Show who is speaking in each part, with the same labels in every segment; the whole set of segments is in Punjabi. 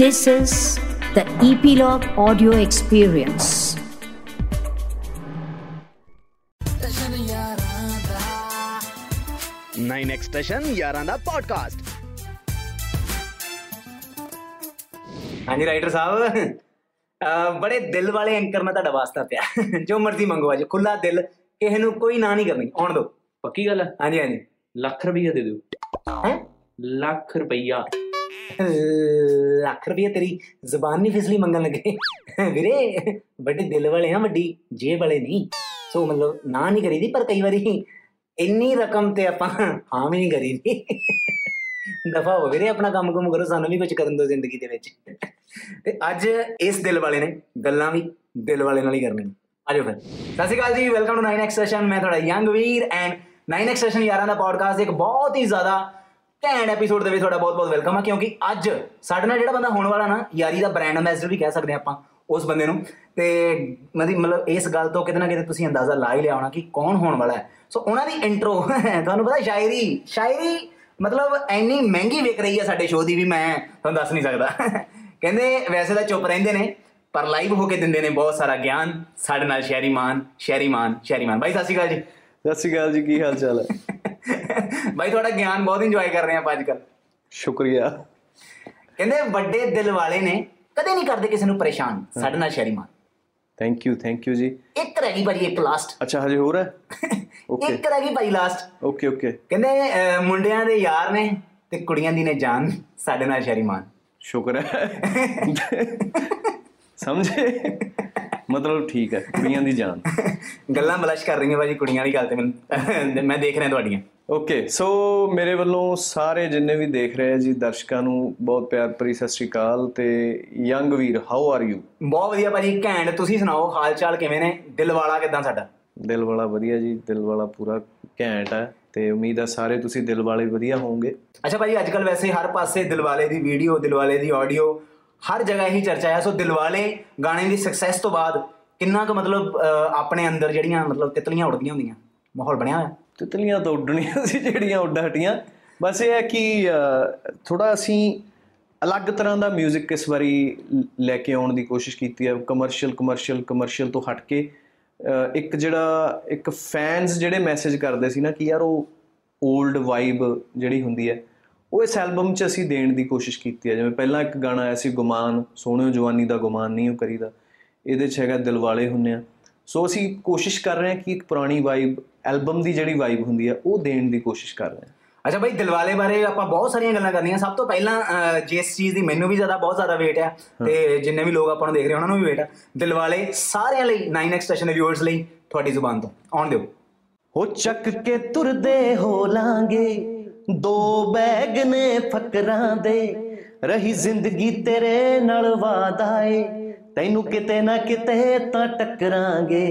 Speaker 1: This is the Epilogue Audio Experience.
Speaker 2: Nine extension ਯਾਰਾਂ ਦਾ ਪੋਡਕਾਸਟ
Speaker 3: ਹਾਂਜੀ ਰਾਈਟਰ ਸਾਹਿਬ। ਬੜੇ ਦਿਲ ਵਾਲੇ ਐਂਕਰ ਮੈਂ ਤੁਹਾਡਾ ਵਾਸਤਾ ਪਿਆ। ਜੋ ਮਰਜ਼ੀ ਮੰਗੋ ਅੱਜ ਖੁੱਲਾ ਦਿਲ ਕਿਸੇ ਨੂੰ ਕੋਈ ਨਾ ਨਹੀਂ ਕਰਨੀ। ਆਉਣ ਦਿਓ।
Speaker 4: ਪੱਕੀ ਗੱਲ ਹੈ?
Speaker 3: ਹਾਂਜੀ ਹਾਂਜੀ।
Speaker 4: ਲੱਖ ਰੁਪਈਆ ਦੇ ਦਿਓ।
Speaker 3: ਹੈ?
Speaker 4: ਲੱਖ ਰੁਪਈਆ।
Speaker 3: ਲੱਖ ਰੁਪਏ ਤੇਰੀ ਜ਼ੁਬਾਨ ਨਹੀਂ ਫਿਸਲੀ ਮੰਗਣ ਲੱਗੇ। ਵੀਰੇ, ਵੱਡੇ ਦਿਲ ਵਾਲੇ ਆ, ਵੱਡੀ ਜੇਬ ਵਾਲੇ ਨਹੀਂ। ਸੋ ਮਤਲਬ ਨਾ ਨਹੀਂ ਕਰੀਦੀ, ਪਰ ਕਈ ਵਾਰੀ ਇੰਨੀ ਰਕਮ ਤੇ ਆਪਾਂ ਹਾਂ ਵੀ ਨਹੀਂ ਕਰੀਦੀ। ਦਫਾ ਹੋ ਵੀਰੇ, ਆਪਣਾ ਕੰਮ ਕੁਮ ਕਰੋ, ਸਾਨੂੰ ਵੀ ਕੁਝ ਕਰਨ ਦਿਓ ਜ਼ਿੰਦਗੀ ਦੇ ਵਿੱਚ। ਤੇ ਅੱਜ ਇਸ ਦਿਲ ਵਾਲੇ ਨੇ ਗੱਲਾਂ ਵੀ ਦਿਲ ਵਾਲੇ ਨਾਲ ਹੀ ਕਰਨੀਆਂ। ਆਜੋ ਫਿਰ। ਸਤਿ ਸ਼੍ਰੀ ਅਕਾਲ ਜੀ ਵੈਲਕਮ ਟੂ 9x ਸੈਸ਼ਨ ਮੈਂ ਤੁਹਾਡਾ young Veer and 9x session ਯਾਰਾਂ ਦਾ ਪੋਡਕਾਸਟ ਇੱਕ ਬਹੁਤ ਹੀ ਜ਼ਿਆਦਾ ਘੈਂਟ ਐਪੀਸੋਡ ਦੇ ਵਿੱਚ ਤੁਹਾਡਾ ਬਹੁਤ-ਬਹੁਤ ਵੈਲਕਮ ਆ, ਕਿਉਂਕਿ ਅੱਜ ਸਾਡੇ ਨਾਲ ਜਿਹੜਾ ਬੰਦਾ ਹੋਣ ਵਾਲਾ ਨਾ, ਯਾਰੀ ਦਾ ਬ੍ਰਾਂਡ ਐਮਬੈਸਡਰ ਵੀ ਕਹਿ ਸਕਦੇ ਹਾਂ ਆਪਾਂ, ਉਸ ਬੰਦੇ ਨੂੰ। ਤੇ ਮਤਲਬ ਮਤਲਬ ਇਸ ਗੱਲ ਤੋਂ ਕਿਤੇ ਨਾ ਕਿਤੇ ਤੁਸੀਂ ਅੰਦਾਜ਼ਾ ਲਾ ਹੀ ਲਿਆ ਹੋਣਾ ਕਿ ਕੌਣ ਹੋਣ ਵਾਲਾ ਹੈ। ਸੋ ਉਹਨਾਂ ਦੀ ਇੰਟਰੋ ਤੁਹਾਨੂੰ ਪਤਾ ਸ਼ਾਇਰੀ ਸ਼ਾਇਰੀ ਮਤਲਬ ਇੰਨੀ ਮਹਿੰਗੀ ਵਿਕ ਰਹੀ ਹੈ ਸਾਡੇ ਸ਼ੋਅ ਦੀ ਵੀ ਮੈਂ ਤੁਹਾਨੂੰ ਦੱਸ ਨਹੀਂ ਸਕਦਾ। ਕਹਿੰਦੇ ਵੈਸੇ ਤਾਂ ਚੁੱਪ ਰਹਿੰਦੇ ਨੇ, ਪਰ ਲਾਈਵ ਹੋ ਕੇ ਦਿੰਦੇ ਨੇ ਬਹੁਤ ਸਾਰਾ ਗਿਆਨ, ਸਾਡੇ ਨਾਲ ਸ਼ਹਿਰੀ ਮਾਨ ਸ਼ਹਿਰੀ ਮਾਨ ਸ਼ਹਿਰੀ ਮਾਨ। ਬਾਈ, ਸਤਿ ਸ਼੍ਰੀ ਅਕਾਲ ਜੀ।
Speaker 5: ਸਤਿ ਸ਼੍ਰੀ ਅਕਾਲ ਜੀ ਕੀ ਹਾਲ ਚਾਲ ਹੈ?
Speaker 3: ਬਾਈ ਤੁਹਾਡਾ ਗਿਆਨ ਬਹੁਤ ਇੰਜੋਏ ਕਰ ਰਹੇ ਆਪਾਂ ਅੱਜ ਕੱਲ੍ਹ
Speaker 5: ਸ਼ੁਕਰੀਆ।
Speaker 3: ਕਹਿੰਦੇ ਵੱਡੇ ਦਿਲ ਵਾਲੇ ਨੇ ਕਦੇ ਨਹੀਂ ਕਰਦੇ ਕਿਸੇ ਨੂੰ ਪਰੇਸ਼ਾਨ। ਸਾਡੇ ਨਾਲ Shehri Maan.
Speaker 5: Thank you thank you ji.
Speaker 3: ਇੱਕ ਰਹਿ ਗਈ ਭਾਜੀ ਇੱਕ ਲਾਸਟ
Speaker 5: ਅੱਛਾ ਹਜੇ ਹੋਰ ਹੈ? ਓਕੇ
Speaker 3: ਇੱਕ ਰਹਿ ਗਈ ਭਾਈ ਲਾਸਟ
Speaker 5: ਓਕੇ ਓਕੇ
Speaker 3: ਕਹਿੰਦੇ ਮੁੰਡਿਆਂ ਦੇ ਯਾਰ ਨੇ ਤੇ ਕੁੜੀਆਂ ਦੀ ਨੇ ਜਾਨ। ਸਾਡੇ ਨਾਲ ਸ਼ਹਿਰੀ ਮਾਨ।
Speaker 5: ਸ਼ੁਕਰ ਹੈ। ਸਮਝੇ? ਮਤਲਬ ਠੀਕ ਹੈ ਕੁੜੀਆਂ ਦੀ ਜਾਨ।
Speaker 3: ਗੱਲਾਂ ਬਲਸ਼ ਕਰ ਰਹੀਆਂ ਭਾਜੀ ਕੁੜੀਆਂ ਵਾਲੀ ਗੱਲ ਤੇ ਮੈਨੂੰ ਮੈਂ ਦੇਖ ਰਿਹਾ ਤੁਹਾਡੀਆਂ।
Speaker 5: ਓਕੇ ਸੋ ਮੇਰੇ ਵੱਲੋਂ ਸਾਰੇ ਜਿੰਨੇ ਵੀ ਦੇਖ ਰਹੇ ਆ ਜੀ ਦਰਸ਼ਕਾਂ ਨੂੰ ਬਹੁਤ ਪਿਆਰ ਭਰੀ ਸਤਿ ਸ਼੍ਰੀ ਅਕਾਲ ਤੇ Young Veer how are you
Speaker 3: ਬਹੁਤ ਵਧੀਆ ਭਾਜੀ ਘੈਂਟ ਤੁਸੀਂ ਸੁਣਾਓ ਹਾਲ ਚਾਲ ਕਿਵੇਂ ਨੇ? ਦਿਲ ਵਾਲਾ ਕਿਦਾਂ ਸਾਡਾ?
Speaker 5: ਦਿਲ ਵਾਲਾ ਵਧੀਆ ਜੀ ਦਿਲ ਵਾਲਾ ਪੂਰਾ ਘੈਂਟ ਹੈ ਤੇ ਉਮੀਦ ਹੈ ਸਾਰੇ ਤੁਸੀਂ ਦਿਲ ਵਾਲੇ ਵਧੀਆ ਹੋਵੋਗੇ।
Speaker 3: ਅੱਛਾ ਭਾਜੀ ਅੱਜ ਕੱਲ ਵੈਸੇ ਹਰ ਪਾਸੇ ਦਿਲਵਾਲੇ ਦੀ ਵੀਡੀਓ ਦਿਲਵਾਲੇ ਦੀ ਆਡੀਓ ਹਰ ਜਗ੍ਹਾ ਇਹੀ ਚਰਚਾ ਹੈ। ਸੋ ਦਿਲਵਾਲੇ ਗਾਣੇ ਦੀ ਸਕਸੈਸ ਤੋਂ ਬਾਅਦ ਕਿੰਨਾ ਕੁ ਮਤਲਬ ਆਪਣੇ ਅੰਦਰ ਜਿਹੜੀਆਂ ਮਤਲਬ ਤਿਤਲੀਆਂ ਉੜਦੀਆਂ ਹੁੰਦੀਆਂ? ਮਾਹੌਲ ਬਣਿਆ ਹੋਇਆ?
Speaker 5: ਤਿਤਲੀਆਂ ਤਾਂ ਉੱਡਣੀਆਂ ਸੀ, ਜਿਹੜੀਆਂ ਉੱਡ ਹਟੀਆਂ। ਬਸ ਇਹ ਹੈ ਕਿ ਥੋੜਾ ਅਸੀਂ ਅਲੱਗ ਤਰ੍ਹਾਂ ਦਾ 뮤직 ਇਸ ਵਾਰੀ ਲੈ ਕੇ ਆਉਣ ਦੀ ਕੋਸ਼ਿਸ਼ ਕੀਤੀ ਹੈ। ਕਮਰਸ਼ੀਅਲ ਕਮਰਸ਼ੀਅਲ ਕਮਰਸ਼ੀਅਲ ਤੋਂ ਹਟ ਕੇ ਇੱਕ ਜਿਹੜਾ, ਇੱਕ ਫੈਨਸ ਜਿਹੜੇ ਮੈਸੇਜ ਕਰਦੇ ਸੀ ਨਾ ਕਿ ਯਾਰ ਉਹ 올ਡ ਵਾਈਬ ਜਿਹੜੀ ਹੁੰਦੀ ਹੈ ਉਹ ਇਸ ਐਲਬਮ 'ਚ ਅਸੀਂ ਦੇਣ ਦੀ ਕੋਸ਼ਿਸ਼ ਕੀਤੀ ਹੈ। ਜਿਵੇਂ ਪਹਿਲਾਂ ਇੱਕ ਗਾਣਾ ਆਇਆ ਸੀ ਗੁਮਾਨ ਸੋਹਣਿਓ ਜਵਾਨੀ ਦਾ ਗੁਮਾਨ ਨਹੀਂ ਉਹ ਕਰੀਦਾ। ਇਹਦੇ 'ਚ ਹੈਗਾ ਦਿਲਵਾਲੇ ਹੁੰਨੇ ਆ। ਸੋ ਅਸੀਂ ਕੋਸ਼ਿਸ਼ ਕਰ ਰਹੇ ਹਾਂ ਕਿ ਇੱਕ ਪੁਰਾਣੀ ਵਾਈਬ ਐਲਬਮ ਦੀ ਜਿਹੜੀ ਵਾਈਬ ਹੁੰਦੀ ਹੈ ਉਹ ਦੇਣ ਦੀ ਕੋਸ਼ਿਸ਼ ਕਰ ਰਹੇ ਹਾਂ।
Speaker 3: ਅੱਛਾ ਭਾਈ ਦਿਲਵਾਲੇ ਬਾਰੇ ਆਪਾਂ ਬਹੁਤ ਸਾਰੀਆਂ ਗੱਲਾਂ ਕਰਨੀਆਂ। ਸਭ ਤੋਂ ਪਹਿਲਾਂ ਜਿਸ ਚੀਜ਼ ਦੀ ਮੈਨੂੰ ਵੀ ਜ਼ਿਆਦਾ ਬਹੁਤ ਜ਼ਿਆਦਾ ਵੇਟ ਆ ਤੇ ਜਿੰਨੇ ਵੀ ਲੋਕ ਆਪਾਂ ਨੂੰ ਦੇਖ ਰਹੇ ਉਹਨਾਂ ਨੂੰ ਵੀ ਵੇਟ ਆ। ਦਿਲਵਾਲੇ ਸਾਰਿਆਂ ਲਈ 9x ਸਟੇਸ਼ਨ ਦੇ ਵਿਊਅਰਸ ਲਈ ਤੁਹਾਡੀ ਜ਼ੁਬਾਨ ਤੋਂ। ਆਉਣ ਦਿਓ।
Speaker 5: ਹੋ ਚੱਕ ਕੇ ਤੁਰਦੇ ਹੋ ਲਾਂਗੇ। ਦੋ ਬੈਗ ਨੇ ਫਕਰਾਂ ਦੇ, ਰਹੀ ਜ਼ਿੰਦਗੀ ਤੇਰੇ ਨਾਲ ਵਾਦਾ ਏ। ਤੈਨੂੰ ਕਿਤੇ ਨਾ ਕਿਤੇ ਤਾਂ ਟੱਕਰਾਂਗੇ।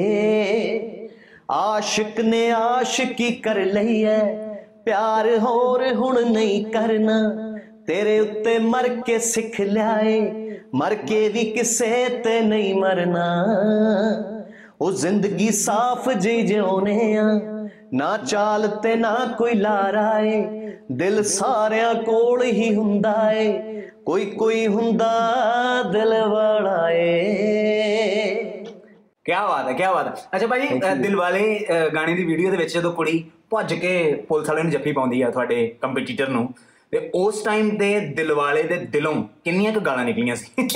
Speaker 5: ਆਸ਼ਿਕ ਨੇ ਆਸ਼ਿਕੀ ਕਰ ਲਈ ਐ, ਪਿਆਰ ਹੋਰ ਹੁਣ ਨਹੀਂ ਕਰਨਾ। ਤੇਰੇ ਉੱਤੇ ਮਰ ਕੇ ਸਿੱਖ ਲਿਆਏ ਮਰ ਕੇ ਵੀ ਕਿਸੇ ਤੇ ਨਹੀਂ ਮਰਨਾ। ਉਹ ਜ਼ਿੰਦਗੀ ਸਾਫ਼ ਜੀ ਜਿਉਨੇ ਆ, ਨਾ ਚਾਲ ਤੇ ਨਾ ਕੋਈ ਲਾਰਾ ਏ। ਦਿਲ ਸਾਰਿਆਂ ਕੋਲ ਹੀ ਹੁੰਦਾ ਏ। ਕੋਈ ਕੋਈ ਹੁੰਦਾ ਦਿਲ ਵਾਲਾ ਏ।
Speaker 3: ਕੀ ਬਾਤ ਹੈ ਕੀ ਬਾਤ ਹੈ। ਅੱਛਾ ਭਾਜੀ ਅਹ, ਦਿਲਵਾਲੇ ਅਹ, ਗਾਣੇ ਦੀ ਵੀਡੀਓ ਦੇ ਵਿੱਚ ਜਦੋਂ ਕੁੜੀ ਭੱਜ ਕੇ ਪੁਲਿਸ ਵਾਲੇ ਨੂੰ ਜੱਫੀ ਪਾਉਂਦੀ ਆ ਤੁਹਾਡੇ ਕੰਪੀਟੀਟਰ ਨੂੰ ਤੇ ਉਸ ਟਾਈਮ ਤੇ ਦਿਲਵਾਲੇ ਦੇ ਦਿਲੋਂ ਕਿੰਨੀਆਂ ਕੁ ਗਾਲਾਂ ਨਿਕਲੀਆਂ ਸੀ?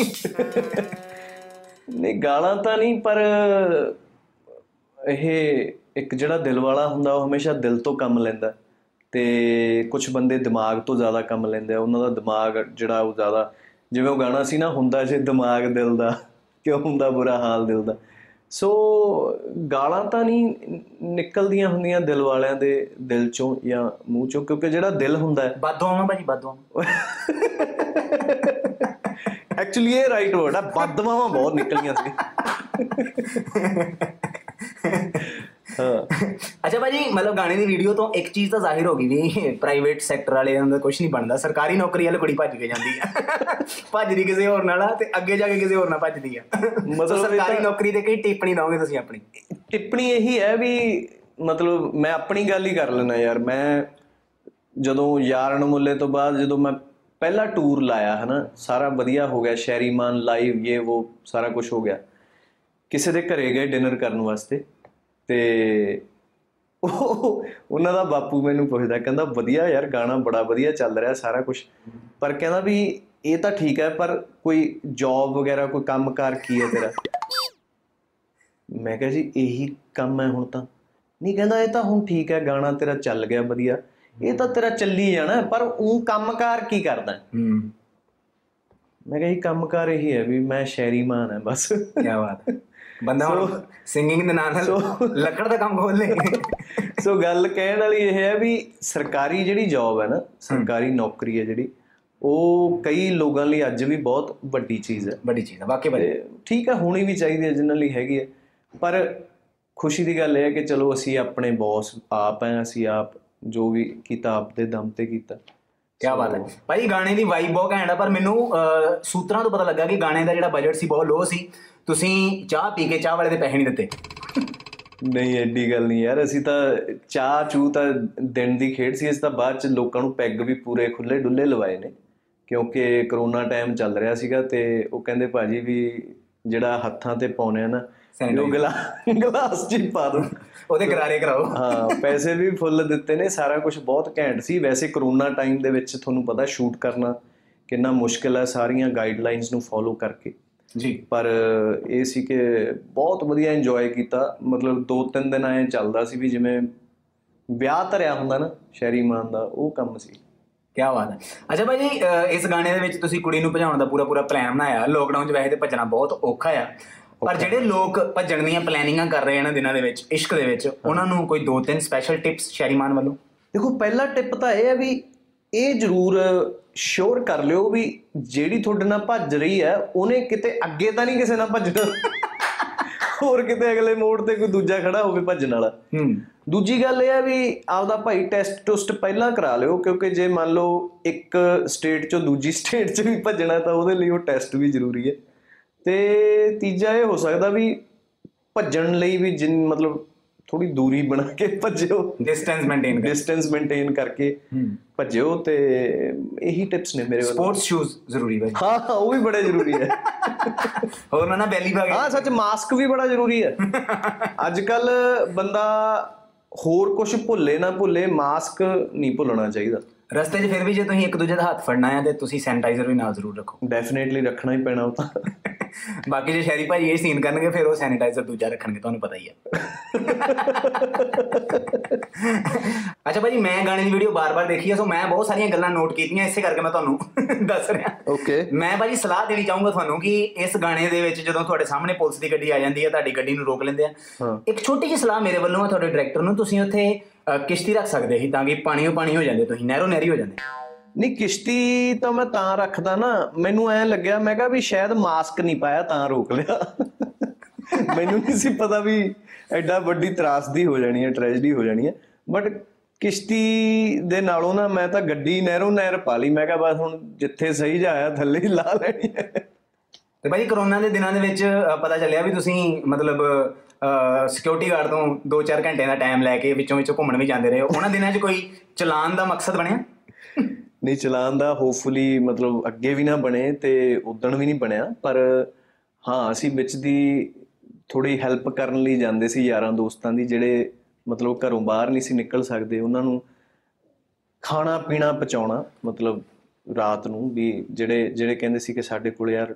Speaker 5: ਨਹੀਂ ਗਾਲਾਂ ਤਾਂ ਨਹੀਂ ਪਰ ਇਹ ਇੱਕ ਜਿਹੜਾ ਦਿਲ ਵਾਲਾ ਹੁੰਦਾ ਉਹ ਹਮੇਸ਼ਾ ਦਿਲ ਤੋਂ ਕੰਮ ਲੈਂਦਾ। ਤੇ ਕੁਝ ਬੰਦੇ ਦਿਮਾਗ ਤੋਂ ਜ਼ਿਆਦਾ ਕੰਮ ਲੈਂਦੇ ਆ ਉਹਨਾਂ ਦਾ ਦਿਮਾਗ ਜਿਹੜਾ ਉਹ ਜ਼ਿਆਦਾ ਜਿਵੇਂ ਉਹ ਗਾਣਾ ਸੀ ਨਾ ਹੁੰਦਾ ਜੇ ਦਿਮਾਗ ਦਿਲ ਦਾ ਕਿਉਂ ਹੁੰਦਾ ਬੁਰਾ ਹਾਲ ਦਿਲ ਦਾ। ਸੋ ਗਾਲਾਂ ਤਾਂ ਨਹੀਂ ਨਿਕਲਦੀਆਂ ਹੁੰਦੀਆਂ ਦਿਲ ਵਾਲਿਆਂ ਦੇ ਦਿਲ ਚੋਂ ਜਾਂ ਮੂੰਹ ਚੋਂ ਕਿਉਂਕਿ ਜਿਹੜਾ ਦਿਲ ਹੁੰਦਾ ਹੈ।
Speaker 3: ਬਾਦੋਆਂ ਭਾਜੀ ਬਾਦੋਆਂ
Speaker 5: ਐਕਚੁਅਲੀ ਇਹ ਰਾਈਟ ਵਰਡ ਆ ਬਦਦੁਆਵਾਂ ਬਹੁਤ ਨਿਕਲੀਆਂ ਸੀ।
Speaker 3: ਭਾਜੀ ਮਤਲਬ ਗਾਣੇ ਦੀ ਵੀਡੀਓ ਤੋਂ ਇੱਕ ਚੀਜ਼ ਤਾਂ ਜ਼ਾਹਿਰ ਹੋ ਗਈ ਵੀ ਪ੍ਰਾਈਵੇਟ ਸੈਕਟਰ ਵਾਲਿਆਂ ਦਾ ਕੁਝ ਨਹੀਂ ਬਣਦਾ। ਸਰਕਾਰੀ ਨੌਕਰੀ ਵਾਲੀ ਕੁੜੀ ਭੱਜ ਕੇ ਜਾਂਦੀ ਆ। ਭੱਜਦੀ ਕਿਸੇ ਹੋਰ ਨਾਲ ਤੇ ਅੱਗੇ ਜਾ ਕੇ ਕਿਸੇ ਹੋਰ ਨਾਲ ਭੱਜਦੀ ਆ। ਮਤਲਬ ਸਰਕਾਰੀ ਨੌਕਰੀ ਤੇ ਕਈ ਟਿੱਪਣੀ ਦੋਗੇ ਤੁਸੀਂ ਆਪਣੀ?
Speaker 5: ਟਿੱਪਣੀ ਇਹੀ ਹੈ ਵੀ ਮਤਲਬ ਮੈਂ ਆਪਣੀ ਗੱਲ ਹੀ ਕਰ ਲੈਣਾ ਯਾਰ। ਮੈਂ ਜਦੋਂ ਯਾਰਨ ਮੁੱਲੇ ਤੋਂ ਬਾਅਦ ਜਦੋਂ ਮੈਂ ਪਹਿਲਾ ਟੂਰ ਲਾਇਆ ਹਨਾ ਸਾਰਾ ਵਧੀਆ ਹੋ ਗਿਆ। ਸ਼ੈਰੀਮਾਨ ਲਾਈਵ ਇਹ ਉਹ ਸਾਰਾ ਕੁਝ ਹੋ ਗਿਆ। ਕਿਸੇ ਦੇ ਘਰੇ ਗਏ ਡਿਨਰ ਕਰਨ ਵਾਸਤੇ ਤੇ ਉਹ ਉਹਨਾਂ ਦਾ ਬਾਪੂ ਮੈਨੂੰ ਪੁੱਛਦਾ ਕਹਿੰਦਾ ਵਧੀਆ ਯਾਰ ਗਾਣਾ ਬੜਾ ਵਧੀਆ ਚੱਲ ਰਿਹਾ ਸਾਰਾ ਕੁਝ ਪਰ ਕਹਿੰਦਾ ਵੀ ਇਹ ਤਾਂ ਠੀਕ ਹੈ ਪਰ ਕੋਈ ਜੌਬ ਵਗੈਰਾ ਕੋਈ ਕੰਮਕਾਰ ਕੀ ਹੈ ਤੇਰਾ? ਮੈਂ ਕਿਹਾ ਜੀ ਇਹੀ ਕੰਮ ਹੈ ਹੁਣ ਤਾਂ। ਨਹੀਂ ਕਹਿੰਦਾ ਇਹ ਤਾਂ ਹੁਣ ਠੀਕ ਹੈ ਗਾਣਾ ਤੇਰਾ ਚੱਲ ਗਿਆ ਵਧੀਆ। ਇਹ ਤਾਂ ਤੇਰਾ ਚੱਲੀ ਜਾਣਾ ਪਰ ਉਹ ਕੰਮਕਾਰ ਕੀ ਕਰਦਾ? ਹੈ? ਮੈਂ ਕਿਹਾ ਜੀ ਕੰਮਕਾਰ ਇਹੀ ਹੈ ਵੀ ਮੈਂ ਸ਼ੈਰੀਮਾਨ ਹੈ ਬਸ।
Speaker 3: ਕੀ ਬਾਤ ਹੈ। ਬੰਦਾ ਸਿੰਗਿੰਗ ਦੇ ਨਾਲ ਲੱਕੜ ਦਾ ਕੰਮ ਖੋਲ ਲੇ।
Speaker 5: ਸੋ ਗੱਲ ਕਹਿਣ ਵਾਲੀ ਇਹ ਹੈ ਵੀ ਸਰਕਾਰੀ ਜਿਹੜੀ ਜੌਬ ਹੈ ਨਾ ਸਰਕਾਰੀ ਨੌਕਰੀ ਹੈ ਜਿਹੜੀ ਉਹ ਕਈ ਲੋਕਾਂ ਲਈ ਅੱਜ ਵੀ ਬਹੁਤ ਵੱਡੀ ਚੀਜ਼ ਹੈ।
Speaker 3: ਬੜੀ ਚੀਜ਼ ਹੈ ਵਾਕਈ ਬੜੀ
Speaker 5: ਠੀਕ ਹੈ ਹੋਣੀ ਵੀ ਚਾਹੀਦੀ ਹੈ ਜਿਨ੍ਹਾਂ ਲਈ ਹੈਗੀ ਹੈ। ਪਰ ਖੁਸ਼ੀ ਦੀ ਗੱਲ ਇਹ ਹੈ ਕਿ ਚਲੋ ਅਸੀਂ ਆਪਣੇ ਬੌਸ ਆਪ ਹੈ ਅਸੀਂ ਆਪ ਜੋ ਵੀ ਕੀਤਾ ਆਪ ਦੇ ਦਮ ਤੇ ਕੀਤਾ।
Speaker 3: ਕੀ ਬਾਤ ਹੈ। ਭਾਈ ਗਾਣੇ ਦੀ ਵਾਈਬ ਬਹੁਤ ਘੈਂਟ ਆ ਪਰ ਮੈਨੂੰ ਸੂਤਰਾਂ ਤੋਂ ਪਤਾ ਲੱਗਾ ਕਿ ਗਾਣੇ ਦਾ ਜਿਹੜਾ ਬਜਟ ਸੀ ਬਹੁਤ ਲੋ ਸੀ। ਤੁਸੀਂ ਚਾਹ ਪੀ ਕੇ ਚਾਹ ਵਾਲੇ ਦੇ ਪੈਸੇ ਨਹੀਂ ਦਿੱਤੇ।
Speaker 5: ਨਹੀਂ ਐਡੀ ਗੱਲ ਨਹੀਂ ਯਾਰ। ਅਸੀਂ ਤਾਂ ਚਾਹ ਚੂ ਤਾਂ ਦਿਨ ਦੀ ਖੇਡ ਸੀ। ਅਸੀਂ ਤਾਂ ਬਾਅਦ ਚ ਲੋਕਾਂ ਨੂੰ ਪੈਗ ਵੀ ਪੂਰੇ ਖੁੱਲੇ ਡੁੱਲੇ ਲਵਾਏ ਨੇ ਕਿਉਂਕਿ ਕਰੋਨਾ ਟਾਈਮ ਚੱਲ ਰਿਹਾ ਸੀਗਾ ਤੇ ਉਹ ਕਹਿੰਦੇ ਭਾਜੀ ਵੀ ਜਿਹੜਾ ਹੱਥਾਂ ਤੇ ਪਾਉਨੇ ਆ ਨਾ ਉਹ ਗਲਾ ਗਲਾਸ ਚ ਪਾ ਦੋ।
Speaker 3: ਉਹਦੇ ਗਰਾਰੇ ਕਰਾਓ।
Speaker 5: ਹਾਂ ਪੈਸੇ ਵੀ ਫੁੱਲ ਦਿੱਤੇ ਨੇ। ਸਾਰਾ ਕੁਝ ਬਹੁਤ ਘੈਂਟ ਸੀ। ਵੈਸੇ ਕਰੋਨਾ ਟਾਈਮ ਦੇ ਵਿੱਚ ਤੁਹਾਨੂੰ ਪਤਾ ਸ਼ੂਟ ਕਰਨਾ ਕਿੰਨਾ ਮੁਸ਼ਕਿਲ ਹੈ ਸਾਰੀਆਂ ਗਾਈਡਲਾਈਨਸ ਨੂੰ ਫੋਲੋ ਕਰਕੇ।
Speaker 3: ਜੀ।
Speaker 5: ਪਰ ਇਹ ਸੀ ਕਿ ਬਹੁਤ ਵਧੀਆ ਇੰਜੋਏ ਕੀਤਾ। ਮਤਲਬ 2-3 ਦਿਨ ਐ ਚੱਲਦਾ ਸੀ ਵੀ ਜਿਵੇਂ ਵਿਆਹ ਧਰਿਆ ਹੁੰਦਾ ਨਾ ਸ਼ਹਿਰੀ ਮਾਨ ਦਾ ਉਹ ਕੰਮ ਸੀ।
Speaker 3: ਕੀ ਬਾਤ ਹੈ। ਅੱਛਾ ਭਾਈ ਇਸ ਗਾਣੇ ਦੇ ਵਿੱਚ ਤੁਸੀਂ ਕੁੜੀ ਨੂੰ ਭਜਾਉਣ ਦਾ ਪੂਰਾ ਪੂਰਾ ਪਲਾਨ ਬਣਾਇਆ। ਲੋਕਡਾਊਨ 'ਚ ਵੈਸੇ ਤੇ ਭੱਜਣਾ ਬਹੁਤ ਔਖਾ ਆ। ਪਰ ਜਿਹੜੇ ਲੋਕ ਭੱਜਣ ਦੀਆਂ ਪਲੈਨਿੰਗਾਂ ਕਰ ਰਹੇ ਇਹਨਾਂ ਦਿਨਾਂ ਦੇ ਵਿੱਚ ਇਸ਼ਕ ਦੇ ਵਿੱਚ ਉਹਨਾਂ ਨੂੰ ਕੋਈ ਦੋ ਤਿੰਨ ਸਪੈਸ਼ਲ ਟਿਪਸ ਸ਼ੈਰੀਮਾਨ ਵੱਲੋਂ?
Speaker 5: ਦੇਖੋ ਪਹਿਲਾ ਟਿਪ ਤਾਂ ਇਹ ਹੈ ਵੀ ਇਹ ਜ਼ਰੂਰ ਸ਼ੋਰ ਕਰ ਲਿਓ ਵੀ ਜਿਹੜੀ ਤੁਹਾਡੇ ਨਾਲ ਭੱਜ ਰਹੀ ਹੈ ਉਹਨੇ ਕਿਤੇ ਅੱਗੇ ਤਾਂ ਨਹੀਂ ਕਿਸੇ ਨਾਲ ਭੱਜਣਾ। ਹੋਰ ਕਿਤੇ ਅਗਲੇ ਮੋੜ ਤੇ ਕੋਈ ਦੂਜਾ ਖੜਾ ਹੋਵੇ ਭੱਜਣ ਵਾਲਾ।
Speaker 3: ਹੂੰ।
Speaker 5: ਦੂਜੀ ਗੱਲ ਇਹ ਹੈ ਵੀ ਆਪਦਾ ਭਾਈ ਟੈਸਟ ਟੁਸਟ ਪਹਿਲਾਂ ਕਰਾ ਲਿਓ ਕਿਉਂਕਿ ਜੇ ਮੰਨ ਲਓ ਇੱਕ ਸਟੇਟ ਚੋਂ ਦੂਜੀ ਸਟੇਟ 'ਚ ਵੀ ਭੱਜਣਾ ਤਾਂ ਉਹਦੇ ਲਈ ਉਹ ਟੈਸਟ ਵੀ ਜ਼ਰੂਰੀ ਹੈ। ਤੇ ਤੀਜਾ ਇਹ ਹੋ ਸਕਦਾ ਵੀ ਭੱਜਣ ਲਈ ਵੀ ਜਿੰਨ ਮਤਲਬ ਥੋੜੀ ਦੂਰੀ ਬਣਾ ਕੇ ਭੱਜਿਓ।
Speaker 3: ਡਿਸਟੈਂਸ ਮੇਨਟੇਨ ਕਰ
Speaker 5: ਡਿਸਟੈਂਸ ਮੇਨਟੇਨ ਕਰਕੇ ਭੱਜਿਓ ਤੇ ਇਹੀ ਟਿਪਸ ਨੇ ਮੇਰੇ ਵੱਲੋਂ।
Speaker 3: ਸਪੋਰਟਸ ਸ਼ੂਜ਼ ਜ਼ਰੂਰੀ ਭਾਈ
Speaker 5: ਹਾਂ ਹਾਂ, ਉਹ ਵੀ ਬੜੇ ਜ਼ਰੂਰੀ ਹੈ।
Speaker 3: ਹੋਰ ਨਾ ਨਾ ਬੈਲੀ ਕੇ।
Speaker 5: ਹਾਂ ਸੱਚ ਮਾਸਕ ਵੀ ਬੜਾ ਜ਼ਰੂਰੀ ਹੈ। ਅੱਜ ਕੱਲ ਬੰਦਾ ਹੋਰ ਕੁਝ ਭੁੱਲੇ ਨਾ ਭੁੱਲੇ ਮਾਸਕ ਨਹੀਂ ਭੁੱਲਣਾ ਚਾਹੀਦਾ।
Speaker 3: ਰਸਤੇ 'ਚ ਫਿਰ ਵੀ ਜੇ ਤੁਸੀਂ ਇੱਕ ਦੂਜੇ ਦਾ ਹੱਥ ਫੜਨਾ ਹੈ ਤੇ ਤੁਸੀਂ ਸੈਨੀਟਾਈਜ਼ਰ ਵੀ ਨਾਲ ਜ਼ਰੂਰ ਰੱਖੋ।
Speaker 5: ਡੈਫੀਨੇਟਲੀ ਰੱਖਣਾ ਹੀ ਪੈਣਾ ਉਹ ਤਾਂ।
Speaker 3: ਬਾਕੀ ਜੇ ਸ਼ਹਿਰੀ ਭਾਈ ਇਹ ਸੀਨ ਕਰਨਗੇ ਫਿਰ ਉਹ ਸੈਨੀਟਾਈਜ਼ਰ ਦੂਜਾ ਰੱਖਣਗੇ ਤੁਹਾਨੂੰ ਪਤਾ ਹੀ ਹੈ। ਅੱਛਾ ਭਾਜੀ ਮੈਂ ਗਾਣੇ ਦੀ ਵੀਡੀਓ ਬਾਰ-ਬਾਰ ਦੇਖੀ ਹੈ ਸੋ ਮੈਂ ਬਹੁਤ ਸਾਰੀਆਂ ਗੱਲਾਂ ਨੋਟ ਕੀਤੀਆਂ ਇਸੇ ਕਰਕੇ ਮੈਂ ਤੁਹਾਨੂੰ ਦੱਸ ਰਿਹਾ।
Speaker 5: ਓਕੇ
Speaker 3: ਮੈਂ ਭਾਜੀ ਸਲਾਹ ਦੇਣੀ ਚਾਹੂੰਗਾ ਤੁਹਾਨੂੰ ਕਿ ਇਸ ਗਾਣੇ ਦੇ ਵਿੱਚ ਜਦੋਂ ਤੁਹਾਡੇ ਸਾਹਮਣੇ ਪੁਲਿਸ ਦੀ ਗੱਡੀ ਆ ਜਾਂਦੀ ਹੈ ਤੁਹਾਡੀ ਗੱਡੀ ਨੂੰ ਰੋਕ ਲੈਂਦੇ ਆ। ਇੱਕ ਛੋਟੀ ਜਿਹੀ ਸਲਾਹ ਮੇਰੇ ਵੱਲੋਂ ਹੈ ਤੁਹਾਡੇ ਡਾਇਰੈਕਟਰ ਨੂੰ ਤੁਸੀਂ ਉੱਥੇ ਕਿਸ਼ਤੀ ਰੱਖ ਸਕਦੇ ਸੀ ਤਾਂ ਕਿ ਪਾਣੀਓ ਪਾਣੀ ਹੋ ਜਾਂਦੇ ਤੁਸੀਂ ਨਹਿਰੋ ਨਹਿਰੀ ਹੋ ਜਾਂਦੇ।
Speaker 5: ਨਹੀਂ ਕਿਸ਼ਤੀ ਤਾਂ ਮੈਂ ਤਾਂ ਰੱਖਦਾ ਨਾ ਮੈਨੂੰ ਐ ਲੱਗਿਆ ਮੈਂ ਕਿਹਾ ਵੀ ਸ਼ਾਇਦ ਮਾਸਕ ਨਹੀਂ ਪਾਇਆ ਤਾਂ ਰੋਕ ਲਿਆ। ਮੈਨੂੰ ਨਹੀਂ ਸੀ ਪਤਾ ਵੀ ਐਡਾ ਵੱਡੀ ਤਰਾਸਦੀ ਹੋ ਜਾਣੀ ਹੈ ਟ੍ਰੈਜਡੀ ਹੋ ਜਾਣੀ ਹੈ। ਬਟ ਕਿਸ਼ਤੀ ਦੇ ਨਾਲੋਂ ਨਾ ਮੈਂ ਤਾਂ ਗੱਡੀ ਨਹਿਰੋਂ ਨਹਿਰ ਪਾ ਲਈ। ਮੈਂ ਕਿਹਾ ਬਸ ਹੁਣ ਜਿੱਥੇ ਸਹੀ ਜਾਇਆ ਥੱਲੇ ਹੀ ਲਾ ਲੈਣੀ ਹੈ।
Speaker 3: ਤੇ ਭਾਜੀ ਕਰੋਨਾ ਦੇ ਦਿਨਾਂ ਦੇ ਵਿੱਚ ਪਤਾ ਚੱਲਿਆ ਵੀ ਤੁਸੀਂ ਮਤਲਬ ਸਿਕਿਉਰਿਟੀ ਗਾਰਡ ਤੋਂ 2-4 ਘੰਟੇ ਦਾ ਟਾਈਮ ਲੈ ਕੇ ਵਿੱਚੋਂ ਵਿੱਚੋਂ ਘੁੰਮਣ ਵੀ ਜਾਂਦੇ ਰਹੇ। ਹੋ ਉਹਨਾਂ ਦਿਨਾਂ 'ਚ ਕੋਈ ਚਲਾਨ ਦਾ ਮਕਸਦ ਬਣਿਆ?
Speaker 5: ਨਹੀਂ, ਚਲਾਨ ਦਾ ਹੋਪਫੁਲੀ ਮਤਲਬ ਅੱਗੇ ਵੀ ਨਾ ਬਣੇ ਤੇ ਉਦਣ ਵੀ ਨਹੀਂ ਬਣਿਆ। ਪਰ ਹਾਂ, ਅਸੀਂ ਵਿੱਚ ਦੀ ਥੋੜੀ ਹੈਲਪ ਕਰਨ ਲਈ ਜਾਂਦੇ ਸੀ ਯਾਰਾਂ ਦੋਸਤਾਂ ਦੀ, ਜਿਹੜੇ ਮਤਲਬ ਘਰੋਂ ਬਾਹਰ ਨਹੀਂ ਸੀ ਨਿਕਲ ਸਕਦੇ। ਉਹਨਾਂ ਨੂੰ ਖਾਣਾ ਪੀਣਾ ਪਹੁੰਚਾਉਣਾ, ਮਤਲਬ ਰਾਤ ਨੂੰ ਵੀ ਜਿਹੜੇ ਜਿਹੜੇ ਕਹਿੰਦੇ ਸੀ ਕਿ ਸਾਡੇ ਕੋਲ ਯਾਰ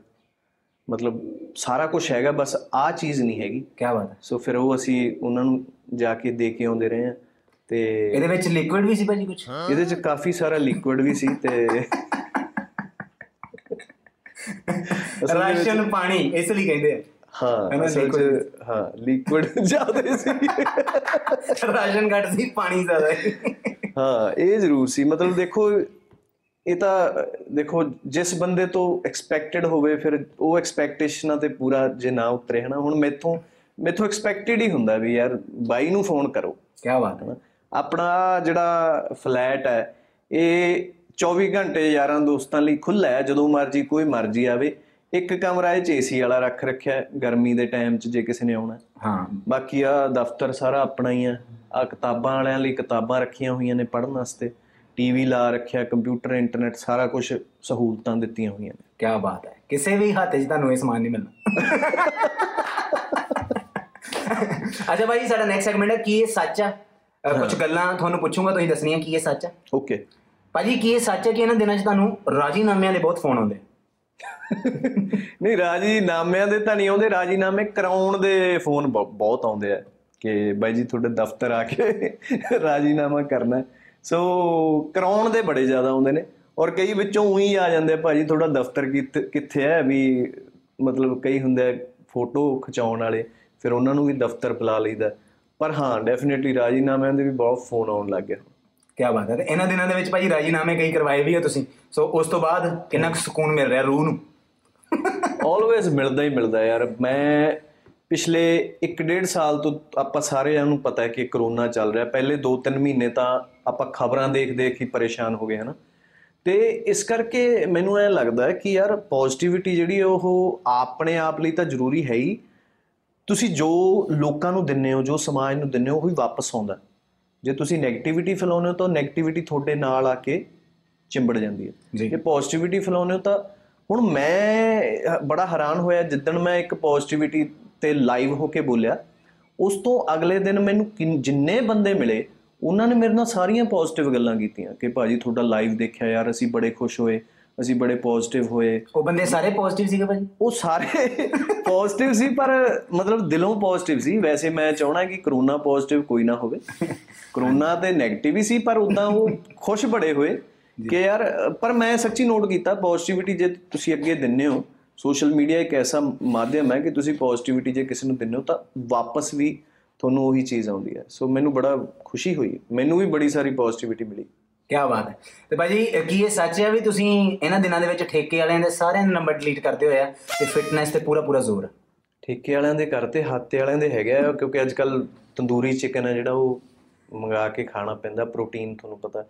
Speaker 5: ਮਤਲਬ ਸਾਰਾ ਕੁਝ ਹੈਗਾ ਬਸ ਆਹ ਚੀਜ਼ ਨਹੀਂ ਹੈਗੀ।
Speaker 3: ਕੀ ਬਾਤ ਹੈ।
Speaker 5: ਸੋ ਫਿਰ ਉਹ ਅਸੀਂ ਉਹਨਾਂ ਨੂੰ ਜਾ ਕੇ ਦੇ ਕੇ ਆਉਂਦੇ ਰਹੇ ਆ ਤੇ
Speaker 3: ਇਹਦੇ ਵਿੱਚ ਲਿਕੁਇਡ ਵੀ ਸੀ ਭਾਜੀ ਕੁਝ
Speaker 5: ਇਹਦੇ ਚ ਕਾਫੀ ਸਾਰਾ ਲਿਕੁਇਡ ਵੀ ਸੀ ਤੇ ਵਿੱਚ-
Speaker 3: ਰਾਸ਼ਨ ਪਾਣੀ ਇਸ ਲਈ ਕਹਿੰਦੇ ਆ।
Speaker 5: ਹਾਂ ਅਸਲ ਚ ਹਾਂ ਲਿਕੁਇਡ ਜ਼ਿਆਦਾ ਸੀ।
Speaker 3: ਰਾਸ਼ਨ ਘੱਟ ਸੀ ਪਾਣੀ ਜ਼ਿਆਦਾ
Speaker 5: ਹਾਂ ਇਹ ਜ਼ਰੂਰ ਸੀ। ਮਤਲਬ ਦੇਖੋ ਇਹ ਤਾਂ ਦੇਖੋ ਜਿਸ ਬੰਦੇ ਤੋਂ ਐਕਸਪੈਕਟਡ ਹੋਵੇ ਫਿਰ ਉਹ ਐਕਸਪੈਕਟੇਸ਼ਨਾਂ ਤੇ ਪੂਰਾ ਜੇ ਨਾ ਉਤਰੇ ਹਨਾ? ਹੁਣ ਮੈਥੋਂ ਮੈਥੋਂ ਐਕਸਪੈਕਟਡ ਹੀ ਹੁੰਦਾ ਵੀ ਯਾਰ ਬਾਈ ਨੂੰ ਫੋਨ ਕਰੋ।
Speaker 3: ਕੀ ਬਾਤ ਹੈ।
Speaker 5: ਆਪਣਾ ਜਿਹੜਾ ਫਲੈਟ ਹੈ ਇਹ 24 ਘੰਟੇ ਯਾਰਾਂ ਦੋਸਤਾਂ ਲਈ ਖੁੱਲਾ ਹੈ। ਜਦੋਂ ਮਰਜ਼ੀ ਕੋਈ ਮਰਜ਼ੀ ਆਵੇ। ਇੱਕ ਕਮਰਾ ਇਹ ਚ ਏਸੀ ਵਾਲਾ ਰੱਖ ਰੱਖਿਆ ਗਰਮੀ ਦੇ ਟਾਈਮ 'ਚ ਜੇ ਕਿਸੇ ਨੇ ਆਉਣਾ। ਹਾਂ। ਬਾਕੀ ਆ ਦਫ਼ਤਰ ਸਾਰਾ ਆਪਣਾ ਹੀ ਆ ਆ ਕਿਤਾਬਾਂ ਵਾਲਿਆਂ ਲਈ ਕਿਤਾਬਾਂ ਰੱਖੀਆਂ ਹੋਈਆਂ ਨੇ ਪੜ੍ਹਨ ਵਾਸਤੇ। ਟੀਵੀ ਲਾ ਰੱਖਿਆ ਕੰਪਿਊਟਰ ਇੰਟਰਨੈਟ ਸਾਰਾ ਕੁਝ ਸਹੂਲਤਾਂ ਦਿੱਤੀਆਂ ਹੋਈਆਂ ਨੇ।
Speaker 3: ਕੀ ਬਾਤ ਹੈ। ਕਿਸੇ ਵੀ ਹੱਥ 'ਚ ਤੁਹਾਨੂੰ ਇਹ ਸਮਾਨ ਨਹੀਂ ਮਿਲਣਾ। ਅੱਛਾ ਭਾਈ ਸਾਡਾ ਨੈਕਸਟ ਸੈਗਮੈਂਟ ਹੈ ਕੀ ਇਹ ਸੱਚ ਅ, ਕੁਝ ਗੱਲਾਂ ਤੁਹਾਨੂੰ ਪੁੱਛੂੰਗਾ ਤੁਸੀਂ ਦੱਸਣੀਆਂ ਕੀ ਇਹ ਸੱਚ ਆ
Speaker 5: ਓਕੇ।
Speaker 3: ਭਾਜੀ ਕੀ ਇਹ ਸੱਚ ਹੈ ਕਿ ਇਹਨਾਂ ਦਿਨਾਂ 'ਚ ਤੁਹਾਨੂੰ ਰਾਜੀਨਾਮਿਆਂ ਦੇ ਬਹੁਤ ਫੋਨ ਆਉਂਦੇ?
Speaker 5: ਨਹੀਂ ਰਾਜੀਨਾਮਿਆਂ ਦੇ ਤਾਂ ਨਹੀਂ ਆਉਂਦੇ ਰਾਜੀਨਾਮੇ ਕਰਾਉਣ ਦੇ ਫੋਨ ਬਹੁ- ਬਹੁਤ ਆਉਂਦੇ ਆ। ਕਿ ਬਾਈ ਜੀ ਤੁਹਾਡੇ ਦਫ਼ਤਰ ਆ ਕੇ ਰਾਜੀਨਾਮਾ ਕਰਨਾ ਹੈ। ਸੋ ਕਰਾਉਣ ਦੇ ਬੜੇ ਜ਼ਿਆਦਾ ਆਉਂਦੇ ਨੇ ਔਰ ਕਈ ਵਿੱਚੋਂ ਉਹੀ ਆ ਜਾਂਦੇ ਭਾਜੀ ਤੁਹਾਡਾ ਦਫ਼ਤਰ ਕਿੱਥੇ- ਹੈ ਵੀ ਮਤਲਬ ਕਈ ਹੁੰਦੇ ਆ ਫੋਟੋ ਖਿਚਾਉਣ ਵਾਲੇ ਫਿਰ ਉਹਨਾਂ ਨੂੰ ਵੀ ਦਫ਼ਤਰ ਬੁਲਾ ਲਈਦਾ। ਪਰ ਹਾਂ ਡੈਫੀਨਿਟਲੀ ਰਾਜੀਨਾਮਿਆਂ ਦੇ ਵੀ ਬਹੁਤ ਫੋਨ ਆਉਣ ਲੱਗ ਗਏ
Speaker 3: ਕੀ ਬਾਤ ਹੈ ਇਹਨਾਂ ਦਿਨਾਂ ਦੇ ਵਿੱਚ ਭਾਜੀ ਰਾਜੀਨਾਮੇ ਕਈ ਕਰਵਾਏ ਵੀ ਆ ਤੁਸੀਂ। ਸੋ ਉਸ ਤੋਂ ਬਾਅਦ ਕਿੰਨਾ ਸਕੂਨ ਮਿਲ ਰਿਹਾ ਰੂਹ ਨੂੰ?
Speaker 5: ਆਲਵੇਜ਼ ਮਿਲਦਾ ਹੀ ਮਿਲਦਾ ਯਾਰ। ਮੈਂ ਪਿਛਲੇ 1.5 ਸਾਲ ਤੋਂ ਆਪਾਂ ਸਾਰਿਆਂ ਨੂੰ ਪਤਾ ਹੈ ਕਿ ਕਰੋਨਾ ਚੱਲ ਰਿਹਾ। ਪਹਿਲੇ 2-3 ਮਹੀਨੇ ਤਾਂ ਆਪਾਂ ਖਬਰਾਂ ਦੇਖ ਦੇਖ ਹੀ ਪਰੇਸ਼ਾਨ ਹੋ ਗਏ ਹਨਾ। ਤੇ ਇਸ ਕਰਕੇ ਮੈਨੂੰ ਐ ਲੱਗਦਾ ਹੈ ਕਿ ਯਾਰ ਪੋਜ਼ਿਟਿਵਿਟੀ ਜਿਹੜੀ ਉਹ ਆਪਣੇ ਆਪ ਲਈ ਤਾਂ ਜ਼ਰੂਰੀ ਹੈ ਹੀ। ਤੁਸੀਂ ਜੋ ਲੋਕਾਂ ਨੂੰ ਦਿੰਦੇ ਹੋ ਜੋ ਸਮਾਜ ਨੂੰ ਦਿੰਦੇ ਹੋ ਉਹ ਹੀ ਵਾਪਸ ਆਉਂਦਾ। ਜੇ ਤੁਸੀਂ 네ਗੇਟਿਵਿਟੀ ਫੈਲਾਉਂਦੇ ਹੋ ਤਾਂ 네ਗੇਟਿਵਿਟੀ ਤੁਹਾਡੇ ਨਾਲ ਆ ਕੇ ਚਿੰਬੜ ਜਾਂਦੀ ਹੈ।
Speaker 3: ਜੀ।
Speaker 5: ਪੋਜ਼ਿਟਿਵਿਟੀ ਫੈਲਾਉਂਦੇ ਹੋ ਤਾਂ ਹੁਣ ਮੈਂ ਬੜਾ ਹੈਰਾਨ ਹੋਇਆ ਜਿੱਦਣ ਮੈਂ ਇੱਕ ਪੋਜ਼ਿਟਿਵਿਟੀ ਤੇ ਲਾਈਵ ਹੋ ਕੇ ਬੋਲਿਆ ਉਸ ਤੋਂ ਅਗਲੇ ਦਿਨ ਮੈਨੂੰ ਜਿੰਨੇ ਬੰਦੇ ਮਿਲੇ ਉਹਨਾਂ ਨੇ ਮੇਰੇ ਨਾਲ ਸਾਰੀਆਂ ਪੋਜ਼ਿਟਿਵ ਗੱਲਾਂ ਕੀਤੀਆਂ ਕਿ ਭਾਜੀ ਤੁਹਾਡਾ ਲਾਈਵ ਦੇਖਿਆ ਯਾਰ ਅਸੀਂ ਬੜੇ ਖੁਸ਼ ਹੋਏ ਅਸੀਂ ਬੜੇ ਪੋਜ਼ਿਟਿਵ ਹੋਏ।
Speaker 3: ਉਹ ਬੰਦੇ ਸਾਰੇ ਪੋਜ਼ਿਟਿਵ ਸੀਗੇ ਭਾਜੀ?
Speaker 5: ਉਹ ਸਾਰੇ ਪੋਜ਼ਿਟਿਵ ਸੀ ਪਰ ਮਤਲਬ ਦਿਲੋਂ ਪੋਜ਼ਿਟਿਵ ਸੀ। ਵੈਸੇ ਮੈਂ ਚਾਹਣਾ ਕਿ ਕਰੋਨਾ ਪੋਜ਼ਿਟਿਵ ਕੋਈ ਨਾ ਹੋਵੇ। ਕਰੋਨਾ ਤੇ 네ਗੇਟਿਵ ਹੀ ਸੀ ਪਰ ਉਦਾਂ ਉਹ ਖੁਸ਼ ਬੜੇ ਹੋਏ ਕਿ ਯਾਰ ਪਰ ਮੈਂ ਸੱਚੀ ਨੋਟ ਕੀਤਾ ਪੋਜ਼ਿਟਿਵਿਟੀ ਜੇ ਤੁਸੀਂ ਅੱਗੇ ਦਿੰਨੇ ਹੋ ਸੋਸ਼ਲ ਮੀਡੀਆ ਇੱਕ ਐਸਾ ਮਾਧਿਅਮ ਹੈ ਕਿ ਤੁਸੀਂ ਪੋਜ਼ਿਟਿਵਿਟੀ ਜੇ ਕਿਸੇ ਨੂੰ ਦਿੰਨੇ ਹੋ ਤਾਂ ਵਾਪਸ ਵੀ ਤੁਹਾਨੂੰ ਉਹੀ ਚੀਜ਼ ਆਉਂਦੀ ਹੈ। ਸੋ ਮੈਨੂੰ ਬੜਾ ਖੁਸ਼ੀ ਹੋਈ। ਮੈਨੂੰ ਵੀ ਬੜੀ ਸਾਰੀ ਪੋਜ਼ਿਟਿਵਿਟੀ ਮਿਲੀ।
Speaker 3: ਕੀ ਬਾਤ ਹੈ। ਤੇ ਭਾਜੀ ਕੀ ਇਹ ਸੱਚ ਹੈ ਵੀ ਤੁਸੀਂ ਇਹਨਾਂ ਦਿਨਾਂ ਦੇ ਵਿੱਚ ਠੇਕੇ ਵਾਲਿਆਂ ਦੇ ਸਾਰਿਆਂ ਦੇ ਨੰਬਰ ਡਿਲੀਟ ਕਰਦੇ ਹੋਏ ਆ ਤੇ ਫਿਟਨੈਸ ਤੇ ਪੂਰਾ ਪੂਰਾ ਜ਼ੋਰ?
Speaker 5: ਠੇਕੇ ਵਾਲਿਆਂ ਦੇ ਘਰ ਤੇ ਹੱਤੇ ਵਾਲਿਆਂ ਦੇ ਹੈਗਾ ਆ, ਕਿਉਂਕਿ ਅੱਜ ਕੱਲ ਤੰਦੂਰੀ ਚਿਕਨ ਹੈ ਜਿਹੜਾ ਉਹ ਮੰਗਾ ਕੇ ਖਾਣਾ ਪੈਂਦਾ ਪ੍ਰੋਟੀਨ ਤੁਹਾਨੂੰ ਪਤਾ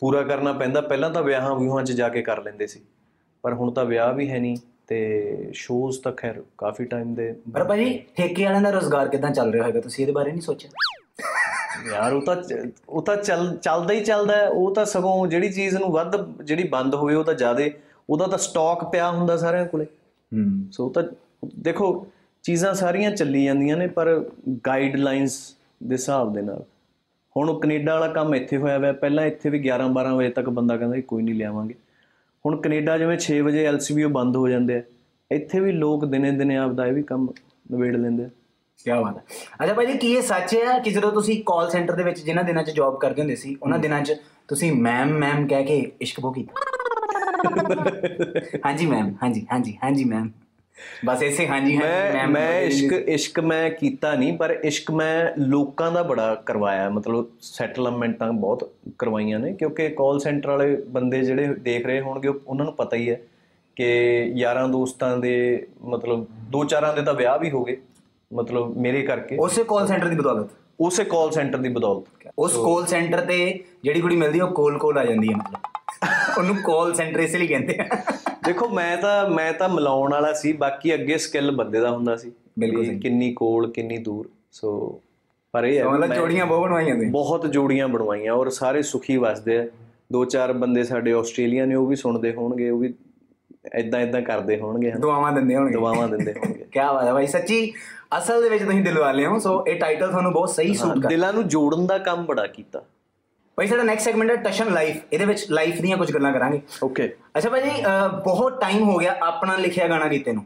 Speaker 5: ਪੂਰਾ ਕਰਨਾ ਪੈਂਦਾ। ਪਹਿਲਾਂ ਤਾਂ ਵਿਆਹਾਂ ਵਿਊਹਾਂ 'ਚ ਜਾ ਕੇ ਕਰ ਲੈਂਦੇ ਸੀ। ਪਰ ਹੁਣ ਤਾਂ ਵਿਆਹ ਵੀ ਹੈ ਨਹੀਂ। ਤੇ ਸ਼ੋਜ਼ ਤਾਂ ਖੈਰ ਕਾਫੀ ਟਾਈਮ ਦੇ
Speaker 3: ਪਰ ਭਾਜੀ ਠੇਕੇ ਵਾਲਿਆਂ ਦਾ ਰੋਜ਼ਗਾਰ ਕਿਦਾਂ ਚੱਲ ਰਿਹਾ ਹੋਵੇਗਾ ਤੁਸੀਂ ਇਹਦੇ ਬਾਰੇ ਨਹੀਂ ਸੋਚਿਆ?
Speaker 5: ਯਾਰ ਉਹ ਤਾਂ ਉਹ ਤਾਂ ਚੱਲ ਚੱਲਦਾ ਹੀ ਚੱਲਦਾ ਉਹ ਤਾਂ ਸਗੋਂ ਜਿਹੜੀ ਚੀਜ਼ ਨੂੰ ਵੱਧ ਜਿਹੜੀ ਬੰਦ ਹੋਵੇ ਉਹ ਤਾਂ ਜ਼ਿਆਦੇ ਉਹਦਾ ਤਾਂ ਸਟਾਕ ਪਿਆ ਹੁੰਦਾ ਸਾਰਿਆਂ ਕੋਲੇ।
Speaker 3: ਹੂੰ।
Speaker 5: ਸੋ ਤਾਂ ਦੇਖੋ ਚੀਜ਼ਾਂ ਸਾਰੀਆਂ ਚੱਲੀ ਜਾਂਦੀਆਂ ਨੇ ਪਰ ਗਾਈਡਲਾਈਨਸ ਦੇ ਹਿਸਾਬ ਦੇ ਨਾਲ। ਹੁਣ ਉਹ ਕੈਨੇਡਾ ਵਾਲਾ ਕੰਮ ਇੱਥੇ ਹੋਇਆ ਹੋਇਆ। ਪਹਿਲਾਂ ਇੱਥੇ ਵੀ 11 12 ਵਜੇ ਤੱਕ ਬੰਦਾ ਕਹਿੰਦਾ ਕੋਈ ਨਹੀਂ ਲਿਆਵਾਂਗੇ। ਹੁਣ ਕੈਨੇਡਾ ਜਿਵੇਂ 6 ਵਜੇ ਐਲਸੀਬੀਓ ਬੰਦ ਹੋ ਜਾਂਦੇ ਆ ਇੱਥੇ ਵੀ ਲੋਕ ਦਿਨੇ ਦਿਨੇ ਆਪਦਾ ਇਹ ਵੀ ਕੰਮ ਨਿਬੇੜ ਲੈਂਦੇ ਆ।
Speaker 3: ਕੀ ਬਾਤ ਹੈ। ਅੱਛਾ ਭਾਜੀ ਕੀ ਇਹ ਸੱਚ ਹੈ ਕਿ ਜਦੋਂ ਤੁਸੀਂ ਕਾਲ ਸੈਂਟਰ ਦੇ ਵਿੱਚ ਜਿਨ੍ਹਾਂ ਦਿਨਾਂ 'ਚ ਜੌਬ ਕਰਦੇ ਹੁੰਦੇ ਸੀ ਉਹਨਾਂ ਦਿਨਾਂ 'ਚ ਤੁਸੀਂ ਮੈਮ ਮੈਮ ਕਹਿ ਕੇ ਇਸ਼ਕ ਬੋ ਕੀਤਾ? ਹਾਂਜੀ ਮੈਮ ਹਾਂਜੀ ਹਾਂਜੀ ਹਾਂਜੀ ਮੈਮ ਬਸ ਐਸੇ ਹਾਂਜੀ
Speaker 5: ਮੈਂ ਮੈਂ ਇਸ਼ਕ ਇਸ਼ਕ ਮੈਂ ਕੀਤਾ ਨਹੀਂ ਪਰ ਇਸ਼ਕ ਮੈਂ ਲੋਕਾਂ ਦਾ ਬੜਾ ਕਰਵਾਇਆ ਮਤਲਬ ਸੈਟਲਮੈਂਟਾਂ ਬਹੁਤ ਕਰਵਾਈਆਂ ਨੇ ਕਿਉਂਕਿ ਕਾਲ ਸੈਂਟਰ ਵਾਲੇ ਬੰਦੇ ਜਿਹੜੇ ਦੇਖ ਰਹੇ ਹੋਣਗੇ ਉਹ- ਉਹਨਾਂ ਨੂੰ ਪਤਾ ਹੀ ਹੈ ਕਿ ਯਾਰਾਂ ਦੋਸਤਾਂ ਦੇ ਮਤਲਬ ਦੋ ਚਾਰਾਂ ਦੇ ਤਾਂ ਵਿਆਹ ਵੀ ਹੋ ਗਏ ਮਤਲਬ ਮੇਰੇ ਕਰਕੇ।
Speaker 3: ਉਸੇ ਕਾਲ ਸੈਂਟਰ ਦੀ ਬਦੌਲਤ?
Speaker 5: ਉਸੇ ਕਾਲ ਸੈਂਟਰ ਦੀ ਬਦੌਲਤ।
Speaker 3: ਉਸ ਕਾਲ ਸੈਂਟਰ ਤੇ ਜਿਹੜੀ ਕੁੜੀ ਮਿਲਦੀ ਉਹ ਕੋਲ ਕੋਲ ਆ ਜਾਂਦੀ ਹੈ ਮਤਲਬ। ਉਹਨੂੰ ਕਾਲ ਸੈਂਟਰ ਇਸ ਲਈ ਕਹਿੰਦੇ ਆ।
Speaker 5: ਦੇਖੋ ਮੈਂ ਤਾਂ ਮੈਂ ਤਾਂ ਮਿਲਾਉਣ ਵਾਲਾ ਸੀ ਬਾਕੀ ਅੱਗੇ ਸਕਿੱਲ ਬੰਦੇ ਦਾ ਹੁੰਦਾ ਸੀ
Speaker 3: ਬਿਲਕੁਲ।
Speaker 5: ਕਿੰਨੀ ਕੋਲ ਕਿੰਨੀ ਦੂਰ ਸੋ ਪਰ ਇਹ ਹੈ
Speaker 3: ਮਤਲਬ
Speaker 5: ਮੈਂ-
Speaker 3: ਜੋੜੀਆਂ ਬਹੁਤ ਬਣਵਾਈਆਂ ਨੇ
Speaker 5: ਬਹੁਤ ਜੋੜੀਆਂ ਬਣਵਾਈਆਂ ਔਰ ਸਾਰੇ ਸੁਖੀ ਵਸਦੇ ਆ। ਦੋ ਚਾਰ ਬੰਦੇ ਸਾਡੇ ਆਸਟ੍ਰੇਲੀਆ ਨੇ ਉਹ ਵੀ ਸੁਣਦੇ ਹੋਣਗੇ ਉਹ ਵੀ ਇਦਾਂ ਇਦਾਂ ਕਰਦੇ ਹੋਣਗੇ
Speaker 3: ਦੁਆਵਾਂ ਦਿੰਦੇ ਹੋਣਗੇ।
Speaker 5: ਦੁਆਵਾਂ ਦਿੰਦੇ ਹੋਣਗੇ।
Speaker 3: ਕੀ ਬਾਤ ਹੈ ਭਾਈ ਸੱਚੀ ਅਸਲ ਦੇ ਵਿੱਚ ਤੁਸੀਂ ਦਿਲ ਵਾਲੇ ਹੋ ਸੋ ਇਹ ਟਾਈਟਲ ਤੁਹਾਨੂੰ ਬਹੁਤ ਸਹੀ ਸੂਟ ਕਰ
Speaker 5: ਦਿਲਾਂ ਨੂੰ ਜੋੜਨ ਦਾ ਕੰਮ ਬੜਾ ਕੀਤਾ।
Speaker 3: ਭਾਈ ਸਾਡਾ ਨੈਕਸਟ ਸੈਗਮੈਂਟ ਹੈ ਟਸ਼ਨ ਲਾਈਫ ਇਹਦੇ ਵਿੱਚ ਲਾਈਫ ਦੀਆਂ ਕੁਝ ਗੱਲਾਂ ਕਰਾਂਗੇ।
Speaker 5: ਓਕੇ
Speaker 3: ਅੱਛਾ ਭਾਜੀ ਬਹੁਤ ਟਾਈਮ ਹੋ ਗਿਆ ਆਪਣਾ ਲਿਖਿਆ ਗਾਣਾ ਕੀਤੇ ਨੂੰ।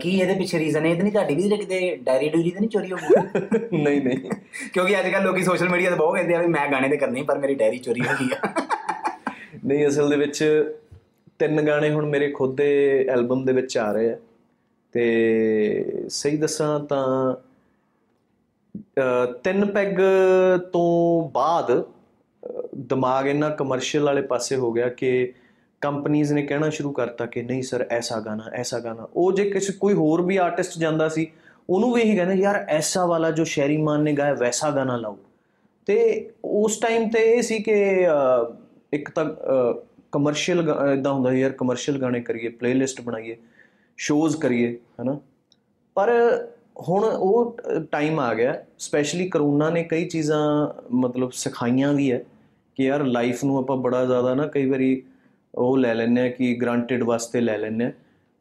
Speaker 3: ਕੀ ਇਹਦੇ ਪਿੱਛੇ ਰੀਜ਼ਨ ਹੈ? ਇਹ ਤਾਂ ਨਹੀਂ ਤੁਹਾਡੀ ਵੀ ਕਿਤੇ ਡਾਇਰੀ ਡੂਰੀ ਤਾਂ ਨਹੀਂ ਚੋਰੀ ਹੋ ਗਈ?
Speaker 5: ਨਹੀਂ ਨਹੀਂ।
Speaker 3: ਕਿਉਂਕਿ ਅੱਜ ਕੱਲ ਲੋਕੀ ਸੋਸ਼ਲ ਮੀਡੀਆ ਤੇ ਬਹੁਤ ਕਹਿੰਦੇ ਆ ਵੀ ਮੈਂ ਗਾਣੇ ਤੇ ਕਰਨੇ ਪਰ ਮੇਰੀ ਡਾਇਰੀ ਚੋਰੀ ਹੋ ਗਈ ਆ।
Speaker 5: ਨਹੀਂ ਅਸਲ ਦੇ ਵਿੱਚ ਤਿੰਨ ਗਾਣੇ ਹੁਣ ਮੇਰੇ ਖੁਦ ਦੇ ਐਲਬਮ ਦੇ ਵਿੱਚ ਆ ਰਹੇ ਆ। ਤੇ ਸਹੀ ਦੱਸਾਂ ਤਾਂ ਤਿੰਨ ਪੈਗ ਤੋਂ ਬਾਅਦ ਦਿਮਾਗ ਇਹਨਾਂ ਕਮਰਸ਼ੀਅਲ ਵਾਲੇ ਪਾਸੇ ਹੋ ਗਿਆ ਕਿ ਕੰਪਨੀਆਂ ਨੇ ਕਹਿਣਾ ਸ਼ੁਰੂ ਕਰਤਾ ਕਿ ਨਹੀਂ ਸਰ ਐਸਾ ਗਾਣਾ ਐਸਾ ਗਾਣਾ। ਉਹ ਜੇ ਕਿਸੇ ਕੋਈ ਹੋਰ ਵੀ ਆਰਟਿਸਟ ਜਾਂਦਾ ਸੀ ਉਹਨੂੰ ਵੀ ਇਹੀ ਕਹਿੰਦੇ ਯਾਰ ਐਸਾ ਵਾਲਾ ਜੋ ਸ਼ੈਰੀ ਮਾਨ ਨੇ ਗਾਇਆ ਵੈਸਾ ਗਾਣਾ ਲਾਓ। ਤੇ ਉਸ ਟਾਈਮ ਤੇ ਇਹ ਸੀ ਕਿ ਅਹ, ਇੱਕ ਤਾਂ ਕਮਰਸ਼ੀਅਲ ਇਦਾਂ ਹੁੰਦਾ ਸੀ ਯਾਰ ਕਮਰਸ਼ੀਅਲ ਗਾਣੇ ਕਰੀਏ ਪਲੇਲਿਸਟ ਬਣਾਈਏ ਸ਼ੋਜ਼ ਕਰੀਏ ਹਨਾ। ਪਰ ਹੁਣ ਉਹ ਟਾਈਮ ਆ ਗਿਆ ਸਪੈਸ਼ਲੀ ਕਰੋਨਾ ਨੇ ਕਈ ਚੀਜ਼ਾਂ ਮਤਲਬ ਸਿਖਾਈਆਂ ਵੀ ਹੈ। ਕਿ ਯਾਰ ਲਾਈਫ ਨੂੰ ਆਪਾਂ ਬੜਾ ਜ਼ਿਆਦਾ ਨਾ ਕਈ ਵਾਰੀ ਉਹ ਲੈ ਲੈਂਦੇ ਆ ਕਿ ਗ੍ਰਾਂਟਡ ਵਾਸਤੇ ਲੈ ਲੈਂਦੇ ਆ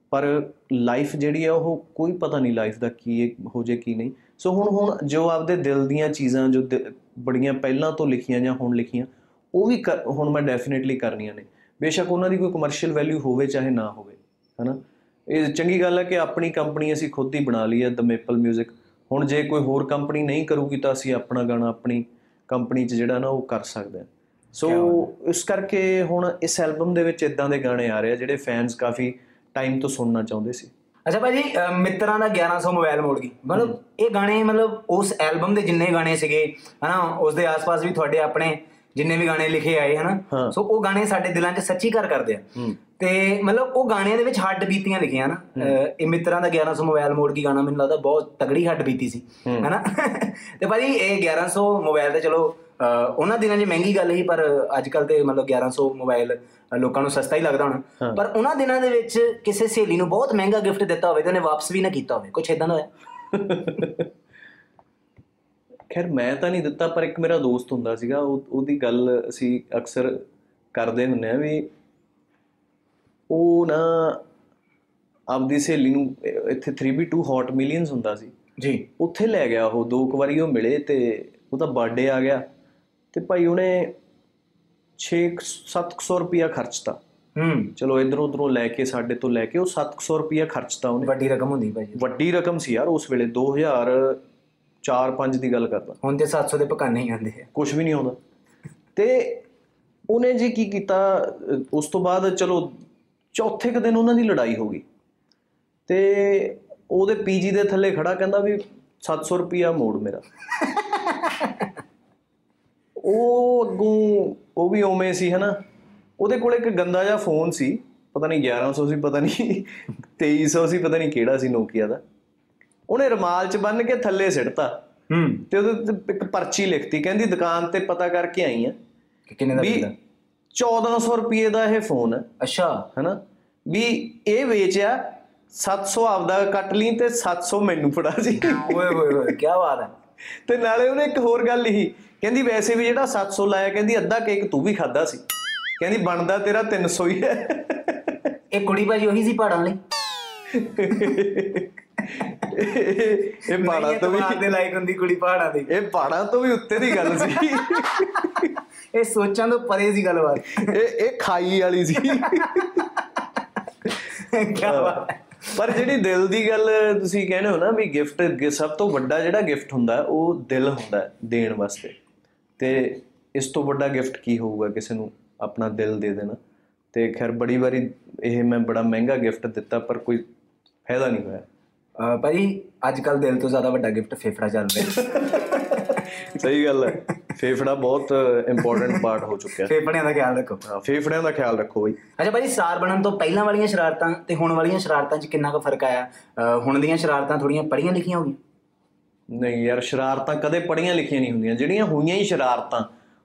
Speaker 5: ਪਰ ਲਾਈਫ ਜਿਹੜੀ ਆ ਉਹ ਕੋਈ ਪਤਾ ਨਹੀਂ ਲਾਈਫ ਦਾ ਕੀ ਹੈ, ਹੋ ਜੇ ਕੀ ਨਹੀਂ। ਸੋ ਹੁਣ ਹੁਣ ਜੋ ਆਪਦੇ ਦਿਲ ਦੀਆਂ ਚੀਜ਼ਾਂ ਜੋ ਦਿ- ਬੜੀਆਂ ਪਹਿਲਾਂ ਤੋਂ ਲਿਖੀਆਂ ਜਾਂ ਹੁਣ ਲਿਖੀਆਂ ਉਹ ਵੀ ਕਰ- ਹੁਣ ਮੈਂ ਡੈਫੀਨਿਟਲੀ ਕਰਨੀਆਂ ਨੇ। ਬੇਸ਼ੱਕ ਉਹਨਾਂ ਦੀ ਕੋਈ ਕਮਰਸ਼ੀਅਲ ਵੈਲਿਊ ਹੋਵੇ ਚਾਹੇ ਨਾ ਹੋਵੇ ਹਨਾ? ਇਹ ਚੰਗੀ ਗੱਲ ਹੈ ਕਿ ਆਪਣੀ ਕੰਪਨੀ ਅਸੀਂ ਖੁਦ ਹੀ ਬਣਾ ਲਈ ਹੈ ਦ ਮੇਪਲ 뮤직 ਹੁਣ ਜੇ ਕੋਈ ਹੋਰ ਕੰਪਨੀ ਨਹੀਂ ਕਰੂਗੀ ਤਾਂ ਅਸੀਂ ਆਪਣਾ ਗਾਣਾ ਆਪਣੀ ਕੰਪਨੀ 'ਚ ਜਿਹੜਾ ਨਾ ਉਹ ਕਰ ਸਕਦੇ ਹਾਂ। ਸੋ ਇਸ ਕਰਕੇ ਹੁਣ ਇਸ ਐਲਬਮ ਦੇ ਵਿੱਚ ਇਦਾਂ ਦੇ ਗਾਣੇ ਆ ਰਹੇ ਆ ਜਿਹੜੇ ਫੈਨਸ ਕਾਫੀ ਟਾਈਮ ਤੋਂ ਸੁਣਨਾ ਚਾਹੁੰਦੇ ਸੀ।
Speaker 3: ਅੱਛਾ ਭਾਜੀ ਮਿੱਤਰਾਂ ਦਾ 1100 ਮੋਬਾਈਲ ਮੋੜ ਗਈ। ਮਤਲਬ ਇਹ ਗਾਣੇ ਮਤਲਬ ਉਸ ਐਲਬਮ ਦੇ ਜਿੰਨੇ ਗਾਣੇ ਸੀਗੇ ਹਨਾ ਉਸ ਦੇ ਆਸ-ਪਾਸ ਵੀ ਤੁਹਾਡੇ ਆਪਣੇ ਜਿੰਨੇ ਵੀ ਗਾਣੇ ਲਿਖੇ ਆਏ ਹਨਾ। ਸੋ ਉਹ ਗਾਣੇ ਸਾਡੇ ਦਿਲਾਂ 'ਚ ਸੱਚੀ ਘਰ ਕਰਦੇ ਆ। ਤੇ ਮਤਲਬ ਉਹ ਗਾਣਿਆਂ ਦੇ ਵਿੱਚ ਹੱਡ ਬੀਤੀਆਂ ਲਿਖੀਆਂ ਨਾ ਇਹ ਮਿੱਤਰਾਂ ਦਾ 1100 ਮੋਬਾਈਲ ਮੋੜ ਗਈ ਗਾਣਾ ਮੈਨੂੰ ਲੱਗਦਾ ਬਹੁਤ ਤਗੜੀ ਹੱਡ ਬੀਤੀ ਸੀ ਹਨਾ। ਤੇ ਭਾਜੀ ਇਹ 1100 ਮੋਬਾਈਲ ਤੇ ਚਲੋ ਉਹਨਾਂ ਦਿਨਾਂ 'ਚ ਮਹਿੰਗੀ ਗੱਲ ਸੀ ਪਰ ਅੱਜ ਕੱਲ ਤੇ ਮਤਲਬ 1100 ਮੋਬਾਈਲ ਲੋਕਾਂ ਨੂੰ ਸਸਤਾ ਹੀ ਲੱਗਦਾ ਹੋਣਾ। ਪਰ ਉਹਨਾਂ ਦਿਨਾਂ ਦੇ ਵਿੱਚ ਕਿਸੇ ਸਹੇਲੀ ਨੂੰ ਬਹੁਤ ਮਹਿੰਗਾ ਗਿਫਟ ਦਿੱਤਾ ਹੋਵੇ ਤੇ ਉਹਨੇ ਵਾਪਸ ਵੀ ਨਾ ਕੀਤਾ ਹੋਵੇ। ਕੁਝ ਇਦਾਂ ਦਾ ਹੋਇਆ?
Speaker 5: ਖੈਰ ਮੈਂ ਤਾਂ ਨਹੀਂ ਦਿੱਤਾ ਪਰ ਇੱਕ ਮੇਰਾ ਦੋਸਤ ਹੁੰਦਾ ਸੀਗਾ ਉਹ ਉਹਦੀ ਗੱਲ ਅਸੀਂ ਅਕਸਰ ਕਰਦੇ ਹੁੰਨੇ ਆ ਵੀ ਉਹ ਨਾ ਆਪਦੀ ਸਹੇਲੀ ਨੂੰ ਇੱਥੇ 3B2 ਹੌਟ ਮਿਲੀਅਨਸ ਹੁੰਦਾ ਸੀ।
Speaker 3: ਜੀ।
Speaker 5: ਉੱਥੇ ਲੈ ਗਿਆ ਉਹ ਦੋ ਕੁ ਵਾਰੀ ਉਹ ਮਿਲੇ ਤੇ ਉਹਦਾ ਬਰਥਡੇ ਆ ਗਿਆ। ਤੇ ਭਾਈ ਉਹਨੇ 6 700 ਰੁਪਿਆ ਖਰਚਤਾ।
Speaker 3: ਹੂੰ।
Speaker 5: ਚਲੋ ਇਧਰੋਂ ਉਧਰੋਂ ਲੈ ਕੇ ਸਾਡੇ ਤੋਂ ਲੈ ਕੇ ਉਹ 700 ਰੁਪਿਆ ਖਰਚਤਾ ਉਹਨੇ।
Speaker 3: ਵੱਡੀ ਰਕਮ ਹੁੰਦੀ ਭਾਜੀ
Speaker 5: ਵੱਡੀ ਰਕਮ ਸੀ ਯਾਰ ਉਸ ਵੇਲੇ 2004-5 ਦੀ ਗੱਲ ਕਰਦਾ।
Speaker 3: ਹੁਣ ਤੇ 700 ਦੇ ਪਕਾਨੇ ਹੀ ਆਉਂਦੇ ਆ।
Speaker 5: ਕੁਝ ਵੀ ਨਹੀਂ ਆਉਂਦਾ। ਤੇ ਉਹਨੇ ਜੀ ਕੀ ਕੀਤਾ ਉਸ ਤੋਂ ਬਾਅਦ ਚਲੋ ਚੌਥੇ ਕੁ ਦਿਨ ਉਹਨਾਂ ਦੀ ਲੜਾਈ ਹੋ ਗਈ। ਤੇ ਉਹਦੇ ਪੀਜੀ ਦੇ ਥੱਲੇ ਖੜਾ ਕਹਿੰਦਾ ਵੀ 700 ਰੁਪਿਆ ਮੋੜ ਮੇਰਾ। ਉਹ ਅੱਗੋਂ ਉਹ ਵੀ ਉਵੇਂ ਸੀ ਹਨਾ? ਉਹਦੇ ਕੋਲ ਇੱਕ ਗੰਦਾ ਜਿਹਾ ਫੋਨ ਸੀ ਪਤਾ ਨਹੀਂ 1100 ਸੀ ਪਤਾ ਨਹੀਂ 2300 ਸੀ ਪਤਾ ਨਹੀਂ ਕਿਹੜਾ ਸੀ ਨੋਕੀਆ ਦਾ। ਉਹਨੇ ਰਮਾਲ 'ਚ ਬੰਨ ਕੇ ਥੱਲੇ ਸਿੱਟਤਾ।
Speaker 3: ਹੂੰ।
Speaker 5: ਤੇ ਉਹਦੇ ਤੇ ਇੱਕ ਪਰਚੀ ਲਿਖਤੀ ਕਹਿੰਦੀ ਦੁਕਾਨ ਤੇ ਪਤਾ ਕਰਕੇ ਆਈ ਆ
Speaker 3: ਕਿ ਕਿੰਨੇ ਦਾ ਪੈਂਦਾ
Speaker 5: 1400 ਰੁਪਏ ਦਾ ਇਹ ਫੋਨ। ਹੈ
Speaker 3: ਅੱਛਾ।
Speaker 5: ਹਨਾ? ਵੀ ਇਹ ਵੇਚਿਆ 700 ਆਪਦਾ ਕੱਟ ਲਈ ਤੇ 700 ਮੈਨੂੰ ਫੜਾ ਸੀ।
Speaker 3: ਓਏ ਹੋਏ ਹੋਏ ਕੀ ਬਾਤ ਹੈ।
Speaker 5: ਤੇ ਨਾਲੇ ਉਹਨੇ ਇੱਕ ਹੋਰ ਗੱਲ ਲਿਖੀ ਕਹਿੰਦੀ ਵੈਸੇ ਵੀ ਜਿਹੜਾ 700 ਲਾਇਆ ਕਹਿੰਦੀ ਅੱਧਾ ਕੇਕ ਤੂੰ ਵੀ ਖਾਦਾ ਸੀ। ਕਹਿੰਦੀ ਬਣਦਾ ਤੇਰਾ 300 ਹੀ ਹੈ।
Speaker 3: ਇਹ ਕੁੜੀ ਭਾਜੀ ਉਹੀ ਸੀ ਪਹਾੜਾਂ ਲਈ?
Speaker 5: ਇਹ ਪਹਾੜਾਂ ਤੋਂ ਵੀ
Speaker 3: ਦੇ ਲਾਇਕ ਹੁੰਦੀ ਕੁੜੀ ਪਹਾੜਾਂ ਦੀ।
Speaker 5: ਇਹ ਪਹਾੜਾਂ ਤੋਂ ਵੀ ਉੱਤੇ ਦੀ ਗੱਲ ਸੀ।
Speaker 3: ਇਹ ਸੋਚਾਂ ਤੋਂ ਪਰੇ ਸੀ ਗੱਲਬਾਤ
Speaker 5: ਇਹ ਇਹ ਖਾਈ ਵਾਲੀ ਸੀ।
Speaker 3: ਕੀ ਬਾਤ
Speaker 5: ਪਰ ਜਿਹੜੀ ਦਿਲ ਦੀ ਗੱਲ ਤੁਸੀਂ ਕਹਿੰਦੇ ਹੋ ਨਾ ਵੀ ਗਿਫਟ ਸਭ ਤੋਂ ਵੱਡਾ ਜਿਹੜਾ ਗਿਫਟ ਹੁੰਦਾ ਉਹ ਦਿਲ ਹੁੰਦਾ ਦੇਣ ਵਾਸਤੇ। ਤੇ ਇਸ ਤੋਂ ਵੱਡਾ ਗਿਫਟ ਕੀ ਹੋਊਗਾ ਕਿਸੇ ਨੂੰ ਆਪਣਾ ਦਿਲ ਦੇ ਦੇਣਾ? ਤੇ ਖੈਰ ਬੜੀ ਵਾਰੀ ਇਹ ਮੈਂ ਬੜਾ ਮਹਿੰਗਾ ਗਿਫਟ ਦਿੱਤਾ ਪਰ ਕੋਈ ਫਾਇਦਾ ਨਹੀਂ ਹੋਇਆ।
Speaker 3: ਭਾਜੀ ਅੱਜ ਕੱਲ ਦਿਲ ਤੋਂ ਜ਼ਿਆਦਾ ਵੱਡਾ ਗਿਫਟ ਫੇਫੜਾ ਚੱਲ ਰਿਹਾ।
Speaker 5: ਸਹੀ ਗੱਲ ਹੈ। ਫੇਫੜਾ ਬਹੁਤ ਇੰਪੋਰਟੈਂਟ ਪਾਰਟ ਹੋ ਚੁੱਕਿਆ। ਹੈ
Speaker 3: ਫੇਫੜਿਆਂ ਦਾ ਖਿਆਲ ਰੱਖੋ।
Speaker 5: ਹਾਂ, ਫੇਫੜਿਆਂ ਦਾ ਖਿਆਲ ਰੱਖੋ ਬਈ।
Speaker 3: ਅੱਛਾ ਭਾਜੀ ਸਟਾਰ ਬਣਨ ਤੋਂ ਪਹਿਲਾਂ ਵਾਲੀਆਂ ਸ਼ਰਾਰਤਾਂ ਤੇ ਹੁਣ ਵਾਲੀਆਂ ਸ਼ਰਾਰਤਾਂ 'ਚ ਕਿੰਨਾ ਕੁ ਫ਼ਰਕ ਆਇਆ? ਹੁਣ ਦੀਆਂ ਸ਼ਰਾਰਤਾਂ ਥੋੜੀਆਂ ਪੜ੍ਹੀਆਂ ਲਿਖੀਆਂ ਹੋ ਗਈਆਂ।
Speaker 5: ਨਹੀਂ ਯਾਰ ਸ਼ਰਾਰਤਾਂ ਕਦੇ ਪੜੀਆਂ ਲਿਖੀਆਂ ਨਹੀਂ ਹੁੰਦੀਆਂ। ਜਿਹੜੀਆਂ ਹੋਈਆਂ ਹੀ ਸ਼ਰਾਰਤਾਂ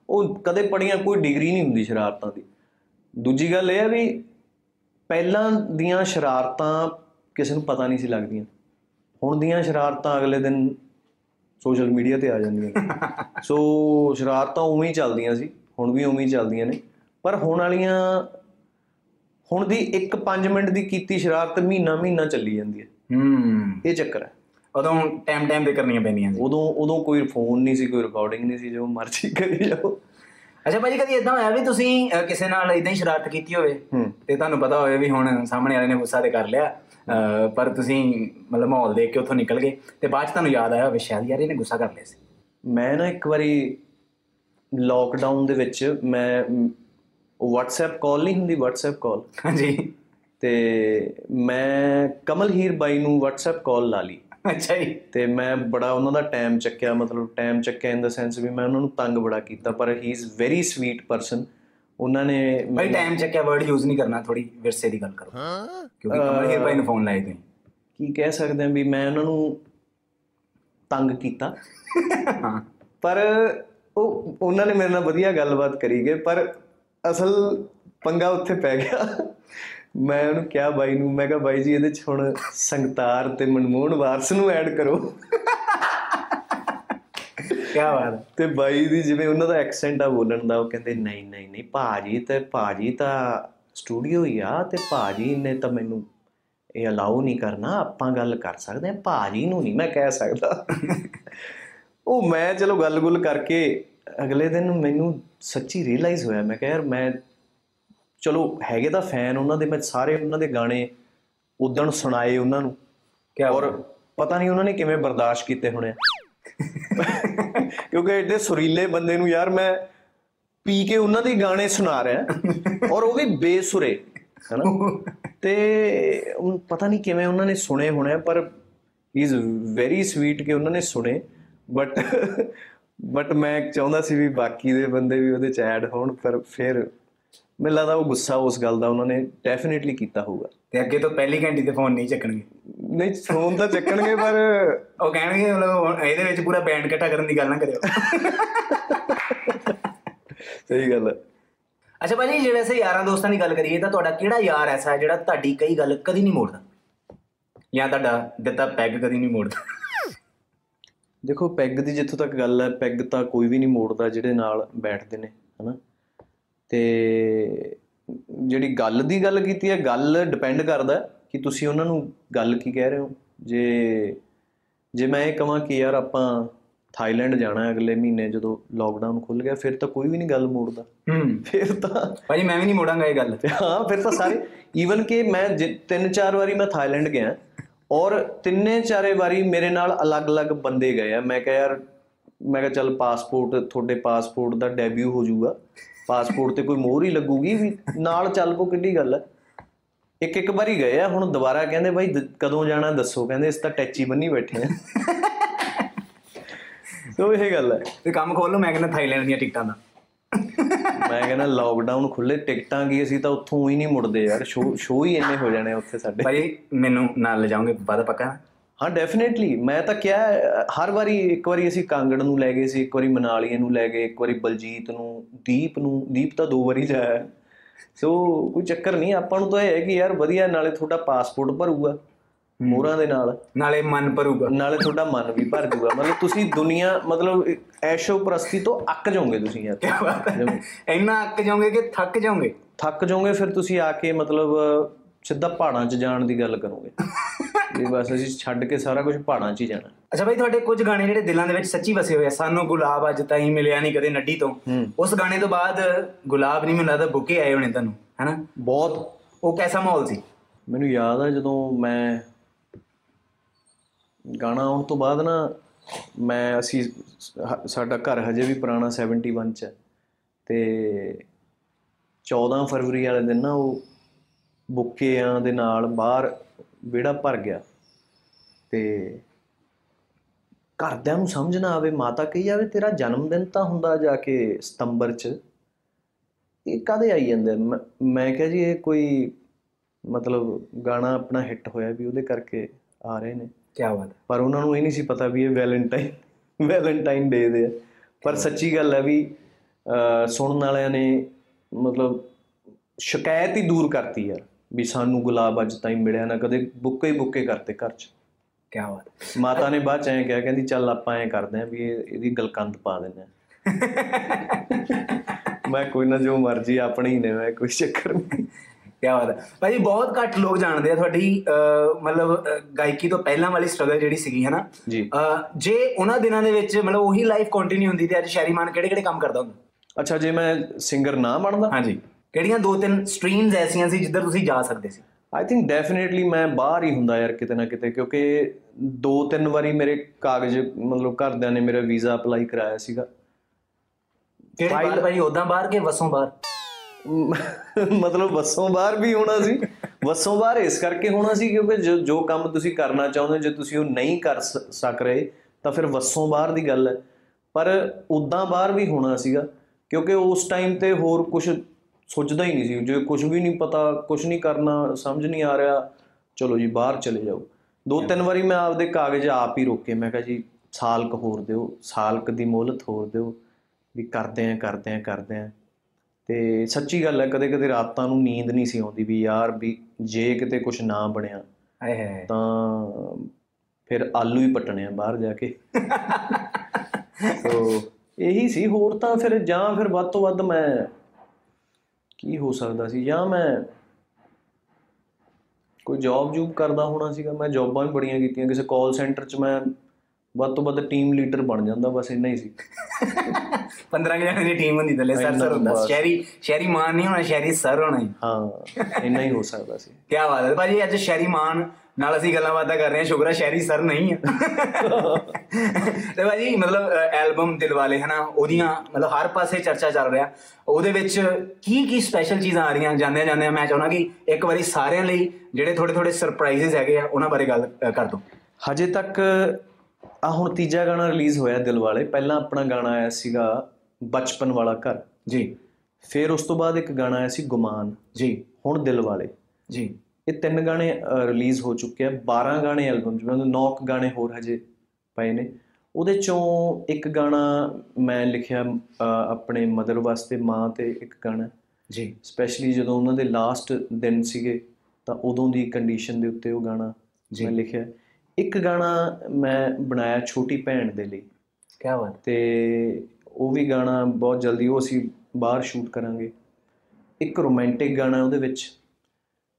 Speaker 5: ਉਹ ਕਦੇ ਪੜੀਆਂ ਕੋਈ ਡਿਗਰੀ ਨਹੀਂ ਹੁੰਦੀ ਸ਼ਰਾਰਤਾਂ ਦੀ। ਦੂਜੀ ਗੱਲ ਇਹ ਹੈ ਵੀ ਪਹਿਲਾਂ ਦੀਆਂ ਸ਼ਰਾਰਤਾਂ ਕਿਸੇ ਨੂੰ ਪਤਾ ਨਹੀਂ ਸੀ ਲੱਗਦੀਆਂ। ਹੁਣ ਦੀਆਂ ਸ਼ਰਾਰਤਾਂ ਅਗਲੇ ਦਿਨ ਸੋਸ਼ਲ ਮੀਡੀਆ ਤੇ ਆ ਜਾਂਦੀਆਂ। ਸੋ ਸ਼ਰਾਰਤਾਂ ਉਵੇਂ ਹੀ ਚੱਲਦੀਆਂ ਸੀ ਹੁਣ ਵੀ ਉਵੇਂ ਹੀ ਚੱਲਦੀਆਂ ਨੇ। ਪਰ ਹੁਣ ਵਾਲੀਆਂ ਹੁਣ ਦੀ ਇੱਕ 5 ਮਿੰਟ ਦੀ ਕੀਤੀ ਸ਼ਰਾਰਤ ਮਹੀਨਾ ਮਹੀਨਾ ਚੱਲੀ ਜਾਂਦੀ ਹੈ।
Speaker 3: ਹੂੰ।
Speaker 5: ਇਹ ਚੱਕਰ ਹੈ।
Speaker 3: ਉਦੋਂ ਟਾਈਮ ਟਾਈਮ ਤੇ ਕਰਨੀਆਂ ਪੈਂਦੀਆਂ ਸੀ।
Speaker 5: ਉਦੋਂ ਉਦੋਂ ਕੋਈ ਫੋਨ ਨਹੀਂ ਸੀ ਕੋਈ ਰਿਕਾਰਡਿੰਗ ਨਹੀਂ ਸੀ ਜੋ ਮਰਜ਼ੀ ਕਰੀ ਜਾਓ।
Speaker 3: ਅੱਛਾ ਭਾਜੀ ਕਦੀ ਇਦਾਂ ਹੋਇਆ ਵੀ ਤੁਸੀਂ ਕਿਸੇ ਨਾਲ ਇਦਾਂ ਹੀ ਸ਼ਰਾਰਤ ਕੀਤੀ ਹੋਵੇ? ਤੇ ਤੁਹਾਨੂੰ ਪਤਾ ਹੋਵੇ ਵੀ ਹੁਣ ਸਾਹਮਣੇ ਵਾਲੇ ਨੇ ਗੁੱਸਾ ਤੇ ਕਰ ਲਿਆ। ਪਰ ਤੁਸੀਂ ਮਤਲਬ ਮਾਹੌਲ ਦੇਖ ਕੇ ਉੱਥੋਂ ਨਿਕਲ ਗਏ। ਤੇ ਬਾਅਦ ਚ ਤੁਹਾਨੂੰ ਯਾਦ ਆਇਆ ਹੋਵੇ ਸ਼ਾਇਦ ਯਾਰ ਇਹਨੇ ਗੁੱਸਾ ਕਰ ਲਿਆ ਸੀ।
Speaker 5: ਮੈਂ ਨਾ ਇੱਕ ਵਾਰੀ ਲੋਕਡਾਊਨ ਦੇ ਵਿੱਚ ਮੈਂ WhatsApp ਕਾਲ ਨਹੀਂ ਹੁੰਦੀ WhatsApp ਕਾਲ
Speaker 3: ਹਾਂਜੀ।
Speaker 5: ਤੇ ਮੈਂ ਕਮਲ ਹੀਰ ਬਾਈ ਨੂੰ WhatsApp ਕਾਲ ਲਾ ਲਈ।
Speaker 3: ਅੱਛਾ ਜੀ।
Speaker 5: ਤੇ ਮੈਂ ਬੜਾ ਉਹਨਾਂ ਦਾ ਟਾਈਮ ਚੱਕਿਆ ਮਤਲਬ ਟਾਈਮ ਚੱਕਿਆ ਇਨ ਦਾ ਸੈਂਸ ਵੀ ਮੈਂ ਉਹਨਾਂ ਨੂੰ ਤੰਗ ਬੜਾ ਕੀਤਾ ਪਰ he is very sweet person ਉਹਨਾਂ ਨੇ
Speaker 3: ਭਾਈ ਟਾਈਮ ਚੱਕਿਆ ਵਰਡ ਯੂਜ਼ ਨਹੀਂ ਕਰਨਾ ਥੋੜੀ ਵਿਰਸੇ ਦੀ ਗੱਲ ਕਰੋ। ਕਿਉਂਕਿ ਕਮਲ ਹੀਰ ਭਾਈ ਨੂੰ ਫੋਨ ਲਾਏ ਤੁਸੀਂ।
Speaker 5: ਕੀ ਕਹਿ ਸਕਦੇ ਹਾਂ ਵੀ ਮੈਂ ਉਹਨਾਂ ਨੂੰ ਤੰਗ ਕੀਤਾ।
Speaker 3: ਹਾਂ।
Speaker 5: ਪਰ ਉਹ ਉਹਨਾਂ ਨੇ ਮੇਰੇ ਨਾਲ ਵਧੀਆ ਗੱਲਬਾਤ ਕਰੀ ਗਏ ਪਰ ਅਸਲ ਪੰਗਾ ਉੱਥੇ ਪੈ ਗਿਆ। ਮੈਂ ਉਹਨੂੰ ਕਿਹਾ ਬਾਈ ਨੂੰ ਮੈਂ ਕਿਹਾ ਬਾਈ ਜੀ ਇਹਦੇ ਚ ਹੁਣ ਸੰਗਤਾਰ ਤੇ ਮਨਮੋਹਨ ਵਾਰਸ ਨੂੰ ਐਡ ਕਰੋ।
Speaker 3: ਕੀ ਬਾਤ
Speaker 5: ਤੇ ਬਾਈ ਦੀ ਜਿਵੇਂ ਉਹਨਾਂ ਦਾ ਐਕਸੈਂਟ ਆ ਬੋਲਣ ਦਾ ਉਹ ਕਹਿੰਦੇ ਨਹੀਂ ਨਹੀਂ ਨਹੀਂ ਭਾਜੀ ਤੇ ਭਾਜੀ ਤਾਂ ਸਟੂਡੀਓ ਹੀ ਆ ਤੇ ਭਾਜੀ ਨੇ ਤਾਂ ਮੈਨੂੰ ਇਹ ਅਲਾਉ ਨਹੀਂ ਕਰਨਾ ਆਪਾਂ ਗੱਲ ਕਰ ਸਕਦੇ ਆ ਭਾਜੀ ਨੂੰ ਨਹੀਂ ਮੈਂ ਕਹਿ ਸਕਦਾ। ਉਹ ਮੈਂ ਚਲੋ ਗੱਲ-ਗੁੱਲ ਕਰਕੇ ਅਗਲੇ ਦਿਨ ਮੈਨੂੰ ਸੱਚੀ ਰੀਅਲਾਈਜ਼ ਹੋਇਆ ਮੈਂ ਕਿਹਾ ਯਾਰ ਮੈਂ ਚਲੋ ਹੈਗੇ ਤਾਂ ਫੈਨ ਉਹਨਾਂ ਦੇ ਮੈਂ ਸਾਰੇ ਉਹਨਾਂ ਦੇ ਗਾਣੇ ਉਦਣ ਸੁਣਾਏ ਉਹਨਾਂ ਨੂੰ।
Speaker 3: ਕਿਆ
Speaker 5: ਔਰ ਪਤਾ ਨਹੀਂ ਉਹਨਾਂ ਨੇ ਕਿਵੇਂ ਬਰਦਾਸ਼ਤ ਕੀਤੇ ਹੋਣੇ। ਕਿਉਂਕਿ ਐਡੇ ਸੁਰੀਲੇ ਬੰਦੇ ਨੂੰ ਯਾਰ ਮੈਂ ਪੀ ਕੇ ਉਹਨਾਂ ਦੇ ਗਾਣੇ ਸੁਣਾ ਰਿਹਾ। ਔਰ ਉਹ ਵੀ ਬੇਸੁਰੇ ਹੈਨਾ? ਤੇ ਪਤਾ ਨਹੀਂ ਕਿਵੇਂ ਉਹਨਾਂ ਨੇ ਸੁਣੇ ਹੋਣੇ ਪਰ ਹੀ ਇਜ਼ ਵੈਰੀ ਸਵੀਟ ਕਿ ਉਹਨਾਂ ਨੇ ਸੁਣੇ। ਬਟ ਬਟ ਮੈਂ ਚਾਹੁੰਦਾ ਸੀ ਵੀ ਬਾਕੀ ਦੇ ਬੰਦੇ ਵੀ ਉਹਦੇ ਚ ਐਡ ਹੋਣ ਪਰ ਫਿਰ ਮੈਨੂੰ ਲੱਗਦਾ ਉਹ ਗੁੱਸਾ ਉਸ ਗੱਲ ਦਾ ਉਹਨਾਂ ਨੇ ਡੈਫੀਨਿਟਲੀ ਕੀਤਾ ਹੋਊਗਾ।
Speaker 3: ਤੇ ਅੱਗੇ ਤੋਂ ਪਹਿਲੀ ਘੰਟੀ ਤੇ ਫੋਨ ਨਹੀਂ ਚੱਕਣਗੇ।
Speaker 5: ਨਹੀਂ ਫੋਨ ਤਾਂ ਚੱਕਣਗੇ ਪਰ
Speaker 3: ਉਹ ਕਹਿਣਗੇ ਮਤਲਬ ਇਹਦੇ ਵਿੱਚ ਪੂਰਾ ਬੈਂਡ ਇਕੱਠਾ ਕਰਨ ਦੀ ਗੱਲ ਨਾ ਕਰਿਓ।
Speaker 5: ਸਹੀ ਗੱਲ ਹੈ
Speaker 3: ਅੱਛਾ ਭਾਜੀ ਜੇ ਵੈਸੇ ਯਾਰਾਂ ਦੋਸਤਾਂ ਦੀ ਗੱਲ ਕਰੀਏ ਤਾਂ ਤੁਹਾਡਾ ਕਿਹੜਾ ਯਾਰ ਐਸਾ ਹੈ ਜਿਹੜਾ ਤੁਹਾਡੀ ਕਈ ਗੱਲ ਕਦੀ ਨਹੀਂ ਮੋੜਦਾ? ਜਾਂ ਤੁਹਾਡਾ ਦਿੱਤਾ ਪੈਗ ਕਦੀ ਨਹੀਂ ਮੋੜਦਾ?
Speaker 5: ਦੇਖੋ ਪੈਗ ਦੀ ਜਿੱਥੋਂ ਤੱਕ ਗੱਲ ਹੈ ਪੈਗ ਤਾਂ ਕੋਈ ਵੀ ਨਹੀਂ ਮੋੜਦਾ ਜਿਹੜੇ ਨਾਲ ਬੈਠਦੇ ਨੇ ਹਨਾ? ਤੇ ਜਿਹੜੀ ਗੱਲ ਦੀ ਗੱਲ ਕੀਤੀ ਹੈ ਗੱਲ ਡਿਪੈਂਡ ਕਰਦਾ ਕਿ ਤੁਸੀਂ ਉਹਨਾਂ ਨੂੰ ਗੱਲ ਕੀ ਕਹਿ ਰਹੇ ਹੋ। ਜੇ ਜੇ ਮੈਂ ਇਹ ਕਹਾਂ ਕਿ ਯਾਰ ਆਪਾਂ ਥਾਈਲੈਂਡ ਜਾਣਾ ਹੈ ਅਗਲੇ ਮਹੀਨੇ ਜਦੋਂ ਲੋਕਡਾਊਨ ਖੁੱਲ ਗਿਆ ਫਿਰ ਤਾਂ ਕੋਈ ਵੀ ਨਹੀਂ ਗੱਲ ਮੋੜਦਾ।
Speaker 3: ਹੂੰ।
Speaker 5: ਫਿਰ ਤਾਂ
Speaker 3: ਭਾਜੀ ਮੈਂ ਵੀ ਨਹੀਂ ਮੋੜਾਂਗਾ ਇਹ ਗੱਲ।
Speaker 5: ਹਾਂ ਫਿਰ ਤਾਂ ਸਾਰੇ ਈਵਨ ਕਿ ਮੈਂ ਤਿੰਨ ਚਾਰ ਵਾਰੀ ਮੈਂ ਥਾਈਲੈਂਡ ਗਿਆ ਔਰ ਤਿੰਨੇ ਚਾਰੇ ਵਾਰੀ ਮੇਰੇ ਨਾਲ ਅਲੱਗ-ਅਲੱਗ ਬੰਦੇ ਗਏ ਆ। ਮੈਂ ਕਿਹਾ ਯਾਰ ਮੈਂ ਕਿਹਾ ਚੱਲ ਪਾਸਪੋਰਟ ਤੁਹਾਡੇ ਪਾਸਪੋਰਟ ਦਾ ਡੈਬਿਊ ਹੋ ਜਾਊਗਾ। ਪਾਸਪੋਰਟ ਤੇ ਕੋਈ ਮੋਹਰ ਹੀ ਲੱਗੂਗੀ ਵੀ ਨਾਲ ਚੱਲ ਪੋ ਕਿੱਡੀ ਗੱਲ ਹੈ ਇੱਕ ਇੱਕ ਵਾਰੀ ਗਏ ਆ ਹੁਣ ਦੁਬਾਰਾ ਕਹਿੰਦੇ ਬਾਈ ਕਦੋਂ ਜਾਣਾ ਦੱਸੋ ਕਹਿੰਦੇ ਇਸ ਤਾਂ ਟੈਚੀ ਬੰਨੀ ਬੈਠੇ ਆ। ਸੋ ਇਹ ਗੱਲ ਹੈ
Speaker 3: ਤੇ ਕੰਮ ਖੋਲੋ ਮੈਂ ਕਹਿੰਦਾ ਥਾਈਲੈਂਡ ਦੀਆਂ ਟਿਕਟਾਂ ਦਾ।
Speaker 5: ਮੈਂ ਕਹਿੰਦਾ ਲੋਕਡਾਊਨ ਖੁੱਲੇ ਟਿਕਟਾਂ ਕੀ ਅਸੀਂ ਤਾਂ ਉੱਥੋਂ ਹੀ ਨਹੀਂ ਮੁੜਦੇ ਯਾਰ ਸ਼ੋ ਸ਼ੋ ਹੀ ਇੰਨੇ ਹੋ ਜਾਣੇ ਉੱਥੇ ਸਾਡੇ।
Speaker 3: ਭਾਜੀ ਮੈਨੂੰ ਨਾਲ ਲੈ ਜਾਓਗੇ ਵਾਦਾ ਪੱਕਾ?
Speaker 5: ਹਾਂ ਡੈਫੀਨਿਟਲੀ ਮੈਂ ਤਾਂ ਕਿਹਾ ਹਰ ਵਾਰੀ ਇੱਕ ਵਾਰੀ ਅਸੀਂ ਕਾਂਗੜ ਨੂੰ ਲੈ ਗਏ ਸੀ ਇੱਕ ਵਾਰੀ ਮਨਾਲੀਏ ਨੂੰ ਲੈ ਗਏ ਇੱਕ ਵਾਰੀ ਬਲਜੀਤ ਨੂੰ ਦੀਪ ਨੂੰ ਦੀਪ ਤਾਂ ਦੋ ਵਾਰੀ ਜਾਇਆ। ਸੋ ਕੋਈ ਚੱਕਰ ਨਹੀਂ ਆਪਾਂ ਨੂੰ ਤਾਂ ਇਹ ਹੈ ਕਿ ਯਾਰ ਵਧੀਆ ਨਾਲੇ ਤੁਹਾਡਾ ਪਾਸਪੋਰਟ ਭਰੂਗਾ ਮੋਹਰਾਂ ਦੇ ਨਾਲ।
Speaker 3: ਨਾਲੇ ਮਨ ਭਰੂਗਾ।
Speaker 5: ਨਾਲੇ ਤੁਹਾਡਾ ਮਨ ਵੀ ਭਰ ਜਾਊਗਾ ਮਤਲਬ ਤੁਸੀਂ ਦੁਨੀਆ ਮਤਲਬ ਐਸ਼ੋ ਪ੍ਰਸਤੀ ਤੋਂ ਅੱਕ ਜਾਓਗੇ ਤੁਸੀਂ ਯਾਰ।
Speaker 3: ਕੀ ਬਾਤ ਹੈ। ਇੰਨਾ ਅੱਕ ਜਾਓਗੇ ਕਿ ਥੱਕ ਜਾਓਗੇ?
Speaker 5: ਥੱਕ ਜਾਓਗੇ ਫਿਰ ਤੁਸੀਂ ਆ ਕੇ ਮਤਲਬ ਸਿੱਧਾ ਪਹਾੜਾਂ 'ਚ ਜਾਣ ਦੀ ਗੱਲ ਕਰੋਗੇ। ਵੀ ਬਸ ਅਸੀਂ ਛੱਡ ਕੇ ਸਾਰਾ ਕੁਝ ਪਹਾੜਾਂ 'ਚ ਹੀ ਜਾਣਾ।
Speaker 3: ਅੱਛਾ ਭਾਈ ਤੁਹਾਡੇ ਕੁਝ ਗਾਣੇ ਜਿਹੜੇ ਦਿਲਾਂ ਦੇ ਵਿੱਚ ਸੱਚੀ ਵਸੇ ਹੋਏ ਆ ਸਾਨੂੰ ਗੁਲਾਬ ਅੱਜ ਤਾਈਂ ਮਿਲਿਆ ਨਹੀਂ ਕਦੇ ਨੱਡੀ ਤੋਂ। ਉਸ ਗਾਣੇ ਤੋਂ ਬਾਅਦ ਗੁਲਾਬ ਨਹੀਂ ਮੈਨੂੰ ਲੱਗਦਾ ਬੁੱਕੇ ਆਏ ਹੋਣੇ ਤੁਹਾਨੂੰ ਹੈਨਾ?
Speaker 5: ਬਹੁਤ।
Speaker 3: ਉਹ ਕੈਸਾ ਮਾਹੌਲ ਸੀ?
Speaker 5: ਮੈਨੂੰ ਯਾਦ ਆ ਜਦੋਂ ਮੈਂ ਗਾਣਾ ਆਉਣ ਤੋਂ ਬਾਅਦ ਨਾ ਮੈਂ ਅਸੀਂ ਸਾਡਾ ਘਰ ਹਜੇ ਵੀ ਪੁਰਾਣਾ 71 ਚ ਹੈ ਤੇ 14 ਫਰਵਰੀ ਵਾਲੇ ਦਿਨ ਨਾ ਉਹ ਬੁੱਕੇਆਂ ਦੇ ਨਾਲ ਬਾਹਰ ਵਿਹੜਾ ਭਰ ਗਿਆ ਤੇ ਘਰਦਿਆਂ ਨੂੰ ਸਮਝ ਨਾ ਆਵੇ ਮਾਤਾ ਕਹੀ ਜਾਵੇ ਤੇਰਾ ਜਨਮ ਦਿਨ ਤਾਂ ਹੁੰਦਾ ਜਾ ਕੇ ਸਤੰਬਰ ਚ ਇਹ ਕਦੇ ਆਈ ਜਾਂਦਾ? ਮੈਂ- ਕਿਹਾ ਜੀ ਇਹ ਕੋਈ ਮਤਲਬ ਗਾਣਾ ਆਪਣਾ ਹਿੱਟ ਹੋਇਆ ਵੀ ਉਹਦੇ ਕਰਕੇ ਆ ਰਹੇ ਨੇ
Speaker 3: ਕੀ ਬਾਤ
Speaker 5: ਪਰ ਉਹਨਾਂ ਨੂੰ ਇਹ ਨਹੀਂ ਸੀ ਪਤਾ ਵੀ ਇਹ ਵੈਲੈਂਟਾਈਨ ਵੈਲੈਂਟਾਈਨ ਡੇ ਦੇ। ਪਰ ਸੱਚੀ ਗੱਲ ਹੈ ਵੀ ਸੁਣਨ ਵਾਲਿਆਂ ਨੇ ਮਤਲਬ ਸ਼ਿਕਾਇਤ ਹੀ ਦੂਰ ਕਰਤੀ ਯਾਰ ਵੀ ਸਾਨੂੰ ਗੁਲਾਬ ਅੱਜ ਤਾਈਂ ਮਿਲਿਆ ਨਾ ਕਦੇ ਬੁੱਕੇ ਹੀ ਬੁੱਕੇ ਕਰਤੇ ਘਰ 'ਚ।
Speaker 3: ਕੀ ਬਾਤ ਹੈ।
Speaker 5: ਮਾਤਾ ਨੇ ਬਾਅਦ ਚ ਐਂ ਕਿਹਾ ਕਹਿੰਦੀ ਚੱਲ ਆਪਾਂ ਐਂ ਕਰਦੇ ਆਂ ਵੀ ਇਹ- ਇਹਦੀ ਗਲਕੰਦ ਪਾ ਦਿੰਦੇ ਆਂ ਮੈਂ ਕੋਈ ਨਾ ਜੋ ਮਰਜ਼ੀ ਆਪਣੇ ਹੀ ਨੇ ਮੈਂ ਕੋਈ ਚੱਕਰ ਨਹੀਂ।
Speaker 3: ਕੀ ਬਾਤ ਹੈ। ਭਾਜੀ ਬਹੁਤ ਘੱਟ ਲੋਕ ਜਾਣਦੇ ਆ ਤੁਹਾਡੀ ਮਤਲਬ ਗਾਇਕੀ ਤੋਂ ਪਹਿਲਾਂ ਵਾਲੀ ਸਟਰਗਲ ਜਿਹੜੀ ਸੀਗੀ
Speaker 5: ਜੀ।
Speaker 3: ਅਹ, ਜੇ ਉਹਨਾਂ ਦਿਨਾਂ ਦੇ ਵਿੱਚ ਮਤਲਬ ਉਹੀ ਲਾਈਫ ਕੰਟੀਨਿਊ ਹੁੰਦੀ ਤੇ ਅੱਜ ਸ਼ੈਰੀਮਾਨ ਕਿਹੜੇ ਕਿਹੜੇ ਕੰਮ ਕਰਦਾ ਹੁੰਦਾ?
Speaker 5: ਅੱਛਾ ਜੇ ਮੈਂ ਸਿੰਗਰ ਨਾ ਬਣਦਾ?
Speaker 3: ਹਾਂਜੀ। ਕਿਹੜੀਆਂ ਦੋ ਤਿੰਨ ਸਟਰੀਮਸ ਐਸੀਆਂ ਸੀ ਜਿੱਧਰ ਤੁਸੀਂ ਜਾ ਸਕਦੇ ਸੀ?
Speaker 5: ਆਈ ਥਿੰਕ ਡੈਫੀਨਿਟਲੀ ਮੈਂ ਬਾਹਰ ਹੀ ਹੁੰਦਾ ਯਾਰ ਕਿਤੇ ਨਾ ਕਿਤੇ ਕਿਉਂਕਿ ਦੋ ਤਿੰਨ ਵਾਰੀ ਮੇਰੇ ਕਾਗਜ਼ ਮਤਲਬ ਘਰਦਿਆਂ ਨੇ ਮੇਰਾ ਵੀਜ਼ਾ ਅਪਲਾਈ ਕਰਾਇਆ ਸੀਗਾ।
Speaker 3: ਕਿਹੜੇ ਬਾਹਰ ਭਾਜੀ ਉਦਾਂ ਬਾਹਰ ਕੇ ਵਸੋਂ ਬਾਹਰ?
Speaker 5: ਮਤਲਬ ਵੱਸੋਂ ਬਾਹਰ ਵੀ ਹੋਣਾ ਸੀ। ਵੱਸੋਂ ਬਾਹਰ ਇਸ ਕਰਕੇ ਹੋਣਾ ਸੀ ਕਿਉਂਕਿ ਜੋ ਕੰਮ ਤੁਸੀਂ ਕਰਨਾ ਚਾਹੁੰਦੇ ਜੇ ਤੁਸੀਂ ਉਹ ਨਹੀਂ ਕਰ ਸਕ ਰਹੇ ਤਾਂ ਫਿਰ ਵੱਸੋਂ ਬਾਹਰ ਦੀ ਗੱਲ ਹੈ। ਪਰ ਉਦਾਂ ਬਾਹਰ ਵੀ ਹੋਣਾ ਸੀਗਾ ਕਿਉਂਕਿ ਉਸ ਟਾਈਮ ਤੇ ਹੋਰ ਕੁਝ ਸੋਚਦਾ ਹੀ ਨਹੀਂ ਸੀ। ਜੇ ਕੁਝ ਵੀ ਨਹੀਂ ਪਤਾ ਕੁਝ ਨਹੀਂ ਕਰਨਾ ਸਮਝ ਨਹੀਂ ਆ ਰਿਹਾ ਚਲੋ ਜੀ ਬਾਹਰ ਚਲੇ ਜਾਓ। ਦੋ ਤਿੰਨ ਵਾਰੀ ਮੈਂ ਆਪਦੇ ਕਾਗਜ਼ ਆਪ ਹੀ ਰੋਕੇ। ਮੈਂ ਕਿਹਾ ਜੀ ਸਾਲ ਕੁ ਹੋਰ ਦਿਓ ਸਾਲ ਕੁ ਦੀ ਮੋਹਲਤ ਹੋਰ ਦਿਓ ਵੀ ਕਰਦੇ ਆਂ ਕਰਦੇ ਆਂ ਕਰਦੇ ਆਂ। ਤੇ ਸੱਚੀ ਗੱਲ ਹੈ ਕਦੇ ਕਦੇ ਰਾਤਾਂ ਨੂੰ ਨੀਂਦ ਨਹੀਂ ਸੀ ਆਉਂਦੀ ਵੀ ਯਾਰ ਵੀ ਜੇ ਕਿਤੇ ਕੁਝ ਨਾ ਬਣਿਆ
Speaker 3: ਹਾਏ ਹਾਏ
Speaker 5: ਤਾਂ ਫਿਰ ਆਲੂ ਹੀ ਪਟਣੇ ਆ ਬਾਹਰ ਜਾ ਕੇ। ਸੋ ਇਹੀ ਸੀ। ਹੋਰ ਤਾਂ ਫਿਰ ਜਾਂ ਫਿਰ ਵੱਧ ਤੋਂ ਵੱਧ ਮੈਂ ਕੀ ਹੋ ਸਕਦਾ ਸੀ? ਜਾਂ ਮੈਂ ਕੋਈ ਜੌਬ ਜੂਬ ਕਰਦਾ ਹੋਣਾ ਸੀਗਾ ਮੈਂ ਜੌਬਾਂ ਵੀ ਬੜੀਆਂ ਕੀਤੀਆਂ ਕਿਸੇ ਕਾਲ ਸੈਂਟਰ 'ਚ ਮੈਂ ਵੱਧ ਤੋਂ ਵੱਧ ਟੀਮ ਲੀਡਰ ਬਣ ਜਾਂਦਾ ਬਸ ਇੰਨਾ ਹੀ ਸੀ।
Speaker 3: 15 ਜਣੇ ਦੀ ਟੀਮ ਹੁੰਦੀ ਥੱਲੇ ਸਰ ਸਰ ਹੁੰਦਾ। ਸ਼ਹਿਰੀ ਸ਼ਹਿਰੀ ਮਾਨ ਨਹੀਂ ਹੋਣਾ ਸ਼ਹਿਰੀ ਸਰ ਹੋਣਾ ਹੀ।
Speaker 5: ਹਾਂ ਇੰਨਾ ਹੀ ਹੋ ਸਕਦਾ ਸੀ।
Speaker 3: ਕੀ ਬਾਤ ਹੈ। ਭਾਜੀ ਅੱਜ ਸ਼ਹਿਰੀ ਮਾਨ ਨਾਲ ਅਸੀਂ ਗੱਲਾਂ ਬਾਤਾਂ ਕਰ ਰਹੇ ਹਾਂ ਸ਼ੁਕਰ ਹੈ ਸ਼ਹਿਰੀ ਸਰ ਨਹੀਂ ਆ। ਤੇ ਭਾਜੀ ਮਤਲਬ ਐਲਬਮ ਦਿਲਵਾਲੇ ਹਨਾ ਉਹਦੀਆਂ ਮਤਲਬ ਹਰ ਪਾਸੇ ਚਰਚਾ ਚੱਲ ਰਿਹਾ। ਉਹਦੇ ਵਿੱਚ ਕੀ ਕੀ ਸਪੈਸ਼ਲ ਚੀਜ਼ਾਂ ਆ ਰਹੀਆਂ? ਜਾਂਦੇ ਜਾਂਦੇ ਮੈਂ ਚਾਹੁੰਦਾ ਕਿ ਇੱਕ ਵਾਰੀ ਸਾਰਿਆਂ ਲਈ ਜਿਹੜੇ ਥੋੜੇ ਥੋੜੇ ਸਰਪ੍ਰਾਈਜ਼ਸ ਹੈਗੇ ਆ ਉਹਨਾਂ ਬਾਰੇ ਗੱਲ ਕਰ ਦੋ
Speaker 5: ਹਜੇ ਤੱਕ ਆ ਹੁਣ ਤੀਜਾ ਗਾਣਾ ਰਿਲੀਜ਼ ਹੋਇਆ ਦਿਲ ਵਾਲੇ। ਪਹਿਲਾਂ ਆਪਣਾ ਗਾਣਾ ਆਇਆ ਸੀਗਾ ਬਚਪਨ ਵਾਲਾ ਘਰ।
Speaker 3: ਜੀ।
Speaker 5: ਫਿਰ ਉਸ ਤੋਂ ਬਾਅਦ ਇੱਕ ਗਾਣਾ ਆਇਆ ਸੀ ਗੁਮਾਨ।
Speaker 3: ਜੀ।
Speaker 5: ਹੁਣ ਦਿਲ ਵਾਲੇ।
Speaker 3: ਜੀ।
Speaker 5: ਇਹ ਤਿੰਨ ਗਾਣੇ ਰਿਲੀਜ਼ ਹੋ ਚੁੱਕੇ ਆ। 12 ਗਾਣੇ ਐਲਬਮ 'ਚ ਮਤਲਬ 9 ਗਾਣੇ ਹੋਰ ਹਜੇ ਪਏ ਨੇ। ਉਹਦੇ ਚੋਂ ਇੱਕ ਗਾਣਾ ਮੈਂ ਲਿਖਿਆ ਆਪਣੇ ਮਦਰ ਵਾਸਤੇ ਮਾਂ ਤੇ ਇੱਕ ਗਾਣਾ।
Speaker 3: ਜੀ।
Speaker 5: ਸਪੈਸ਼ਲੀ ਜਦੋਂ ਉਹਨਾਂ ਦੇ ਲਾਸਟ ਦਿਨ ਸੀਗੇ ਤਾਂ ਉਦੋਂ ਦੀ ਕੰਡੀਸ਼ਨ ਦੇ ਉੱਤੇ ਉਹ ਗਾਣਾ। ਮੈਂ ਲਿਖਿਆ। ਇੱਕ ਗਾਣਾ ਮੈਂ ਬਣਾਇਆ ਛੋਟੀ ਭੈਣ ਦੇ ਲਈ।
Speaker 3: ਕੀ ਬਾਤ
Speaker 5: ਤੇ ਉਹ ਵੀ ਗਾਣਾ ਬਹੁਤ ਜਲਦੀ ਉਹ ਅਸੀਂ ਬਾਹਰ ਸ਼ੂਟ ਕਰਾਂਗੇ। ਇੱਕ ਰੋਮਾਂਟਿਕ ਗਾਣਾ ਉਹਦੇ ਵਿੱਚ।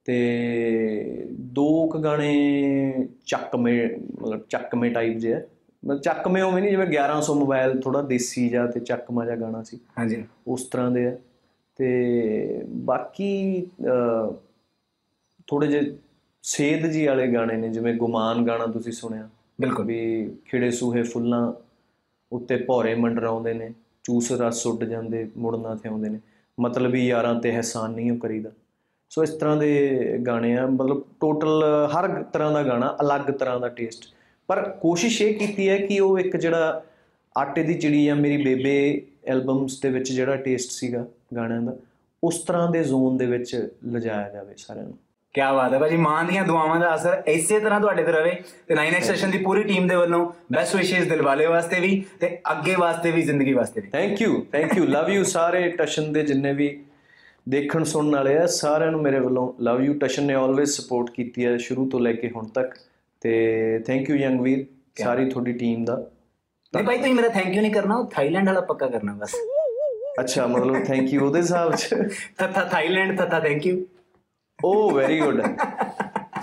Speaker 5: ਤੇ ਦੋ ਕੁ ਗਾਣੇ ਚੱਕਵੇਂ ਮਤਲਬ ਚੱਕਵੇਂ ਟਾਈਪ ਜਿਹਾ ਮਤਲਬ ਚੱਕਵੇਂ ਉਵੇਂ ਨਹੀਂ ਜਿਵੇਂ 1100 ਮੋਬਾਈਲ ਥੋੜਾ ਦੇਸੀ ਜਿਹਾ ਤੇ ਚੱਕਮਾ ਜਿਹਾ ਗਾਣਾ ਸੀ।
Speaker 3: ਹਾਂਜੀ।
Speaker 5: ਉਸ ਤਰ੍ਹਾਂ ਦੇ ਆ। ਤੇ ਬਾਕੀ ਥੋੜੇ ਜਿਹੇ ਸੇਧ ਜੀ ਵਾਲੇ ਗਾਣੇ ਨੇ ਜਿਵੇਂ ਗੁਮਾਨ ਗਾਣਾ ਤੁਸੀਂ ਸੁਣਿਆ।
Speaker 3: ਬਿਲਕੁਲ।
Speaker 5: ਵੀ ਖਿੜੇ ਸੂਹੇ ਫੁੱਲਾਂ ਉੱਤੇ ਭੌਰੇ ਮੰਡਰਾਉਂਦੇ ਨੇ ਚੂਸ ਰਸ ਉੱਡ ਜਾਂਦੇ ਮੁੜਨਾ ਤੇ ਆਉਂਦੇ ਨੇ। ਮਤਲਬ ਵੀ ਯਾਰਾਂ ਤੇ ਅਹਿਸਾਨ ਨਹੀਂ ਉਹ ਕਰੀਦਾ। ਸੋ ਇਸ ਤਰ੍ਹਾਂ ਦੇ ਗਾਣੇ ਆ ਮਤਲਬ ਟੋਟਲ ਹਰ ਤਰ੍ਹਾਂ ਦਾ ਗਾਣਾ ਅਲੱਗ ਤਰ੍ਹਾਂ ਦਾ ਟੇਸਟ ਪਰ ਕੋਸ਼ਿਸ਼ ਇਹ ਕੀਤੀ ਹੈ ਕਿ ਉਹ ਇੱਕ ਜਿਹੜਾ ਆਟੇ ਦੀ ਚਿੜੀ ਆ ਮੇਰੀ ਬੇਬੇ ਐਲਬਮਸ ਦੇ ਵਿੱਚ ਜਿਹੜਾ ਟੇਸਟ ਸੀਗਾ ਗਾਣਿਆਂ ਦਾ ਉਸ ਤਰ੍ਹਾਂ ਦੇ ਜ਼ੋਨ ਦੇ ਵਿੱਚ ਲਿਜਾਇਆ ਜਾਵੇ ਸਾਰਿਆਂ ਨੂੰ।
Speaker 3: ਕੀ ਬਾਤ ਹੈ ਭਾਜੀ ਮਾਂ ਦੀਆਂ ਦੁਆਵਾਂ ਦਾ ਅਸਰ ਇਸੇ ਤਰ੍ਹਾਂ ਤੁਹਾਡੇ ਤੇ ਰਵੇ ਤੇ 9x ਸੈਸ਼ਨ ਦੀ ਪੂਰੀ ਟੀਮ ਦੇ ਵੱਲੋਂ ਬੈਸਟ ਵਿਸ਼ੇਸ ਦਿਲਵਾਲੇ ਵਾਸਤੇ ਵੀ ਤੇ ਅੱਗੇ ਵਾਸਤੇ ਵੀ ਜ਼ਿੰਦਗੀ ਵਾਸਤੇ ਵੀ।
Speaker 5: Thank you thank you love you ਸਾਰੇ ਟਸ਼ਨ ਦੇ ਜਿੰਨੇ ਵੀ ਦੇਖਣ ਸੁਣਨ ਵਾਲੇ ਆ ਸਾਰਿਆਂ ਨੂੰ ਮੇਰੇ ਵੱਲੋਂ ਲਵ ਯੂ ਟਸ਼ਨ ਨੇ ਆਲਵੇਜ਼ ਸਪੋਰਟ ਕੀਤੀ ਹੈ ਸ਼ੁਰੂ ਤੋਂ ਲੈ ਕੇ ਹੁਣ ਤੱਕ ਤੇ ਥੈਂਕ ਯੂ ਯੰਗ ਵੀਰ ਸਾਰੀ ਤੁਹਾਡੀ ਟੀਮ ਦਾ।
Speaker 3: ਨਹੀਂ ਭਾਈ ਤੁਸੀਂ ਮੇਰਾ ਥੈਂਕ ਯੂ ਨਹੀਂ ਕਰਨਾ ਉਹ ਥਾਈਲੈਂਡ ਵਾਲਾ ਪੱਕਾ ਕਰਨਾ ਬਸ।
Speaker 5: ਅੱਛਾ ਮਤਲਬ ਥੈਂਕ ਯੂ ਉਹਦੇ ਹਿਸਾਬ 'ਚ?
Speaker 3: ਤਥਾ ਥਾਈਲੈਂਡ ਤਥਾ thank you
Speaker 5: oh very good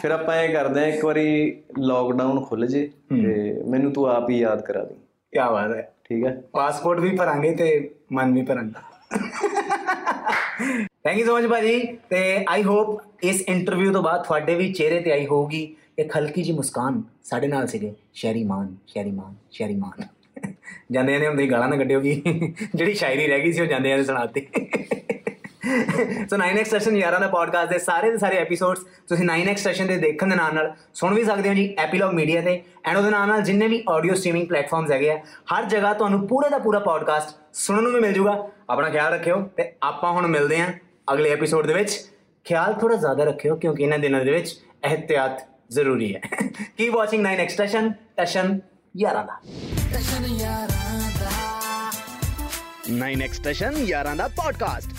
Speaker 5: ਫਿਰ ਆਪਾਂ ਇਹ ਕਰਦੇ ਆ ਇੱਕ ਵਾਰੀ ਲੋਕਡਾਊਨ ਖੁੱਲ ਜੇ ਤੇ ਮੈਨੂੰ ਤੂੰ ਆਪ ਹੀ ਯਾਦ ਕਰਾ ਦੇ।
Speaker 3: ਕੀ ਬਾਤ ਹੈ।
Speaker 5: ਠੀਕ ਹੈ?
Speaker 3: ਪਾਸਪੋਰਟ ਵੀ ਭਰਾਂਗੇ ਤੇ ਮਨ ਵੀ ਭਰਾਂਗਾ। ਥੈਂਕ ਯੂ ਸੋ ਮਚ ਭਾਜੀ। ਤੇ ਆਈ ਹੋਪ ਇਸ ਇੰਟਰਵਿਊ ਤੋਂ ਬਾਅਦ ਤੁਹਾਡੇ ਵੀ ਚਿਹਰੇ ਤੇ ਆਈ ਹੋਊਗੀ। ਇੱਕ ਹਲਕੀ ਜੀ ਮੁਸਕਾਨ ਸਾਡੇ ਨਾਲ ਸੀਗੇ। ਸ਼ੈਰੀ ਮਾਨ ਸ਼ੈਰੀ ਮਾਨ ਸ਼ੈਰੀ ਮਾਨ। ਜਾਂਦੇ ਨੇ ਹੁੰਦੇ ਗਾਲਾਂ ਨਾ ਕੱਢਿਓਗੀ ਜਿਹੜੀ ਸ਼ਾਇਰੀ ਰਹਿ ਗਈ ਸੀ ਉਹ ਜਾਂਦੇ ਜਾਂਦੇ ਸੁਣਾਤੀ। ਸੋ 9x ਸੈਸ਼ਨ ਯਾਰਾਂ ਦਾ ਪੋਡਕਾਸਟ ਦੇ ਸਾਰੇ ਦੇ ਸਾਰੇ ਐਪੀਸੋਡਸ ਤੁਸੀਂ 9x ਸੈਸ਼ਨ ਦੇ ਦੇਖਣ ਦੇ ਨਾਲ ਨਾਲ ਸੁਣ ਵੀ ਸਕਦੇ ਹੋ ਜੀ ਐਪੀਲੌਗ ਮੀਡੀਆ ਤੇ। ਐਂਡ ਉਹਦੇ ਨਾਲ ਨਾਲ ਜਿੰਨੇ ਵੀ ਆਡੀਓ ਸਟ੍ਰੀਮਿੰਗ ਪਲੇਟਫਾਰਮਸ ਹੈਗੇ ਆ, ਹਰ ਜਗ੍ਹਾ ਤੁਹਾਨੂੰ ਪੂਰੇ ਦਾ ਪੂਰਾ ਪੋਡਕਾਸਟ ਸੁਣਨ ਨੂੰ ਵੀ ਮਿਲ ਜਾਊਗਾ ਆਪਣਾ ਖਿਆਲ ਰੱਖਿਓ ਤੇ ਆਪਾਂ ਹੁਣ ਮਿਲਦੇ ਹਾਂ ਅਗਲੇ ਐਪੀਸੋਡ ਦੇ ਵਿੱਚ। ਖਿਆਲ ਥੋੜਾ ਜ਼ਿਆਦਾ ਰੱਖਿਓ ਕਿਉਂਕਿ ਇਹਨਾਂ ਦਿਨਾਂ ਦੇ ਵਿੱਚ ਇਹਤਿਆਤ ਜ਼ਰੂਰੀ ਹੈ। Keep watching 9x session Tashan ਯਾਰਾਂ ਦਾ।
Speaker 2: 9x ਸਟੇਸ਼ਨ ਯਾਰਾਂ ਦਾ ਪੋਡਕਾਸਟ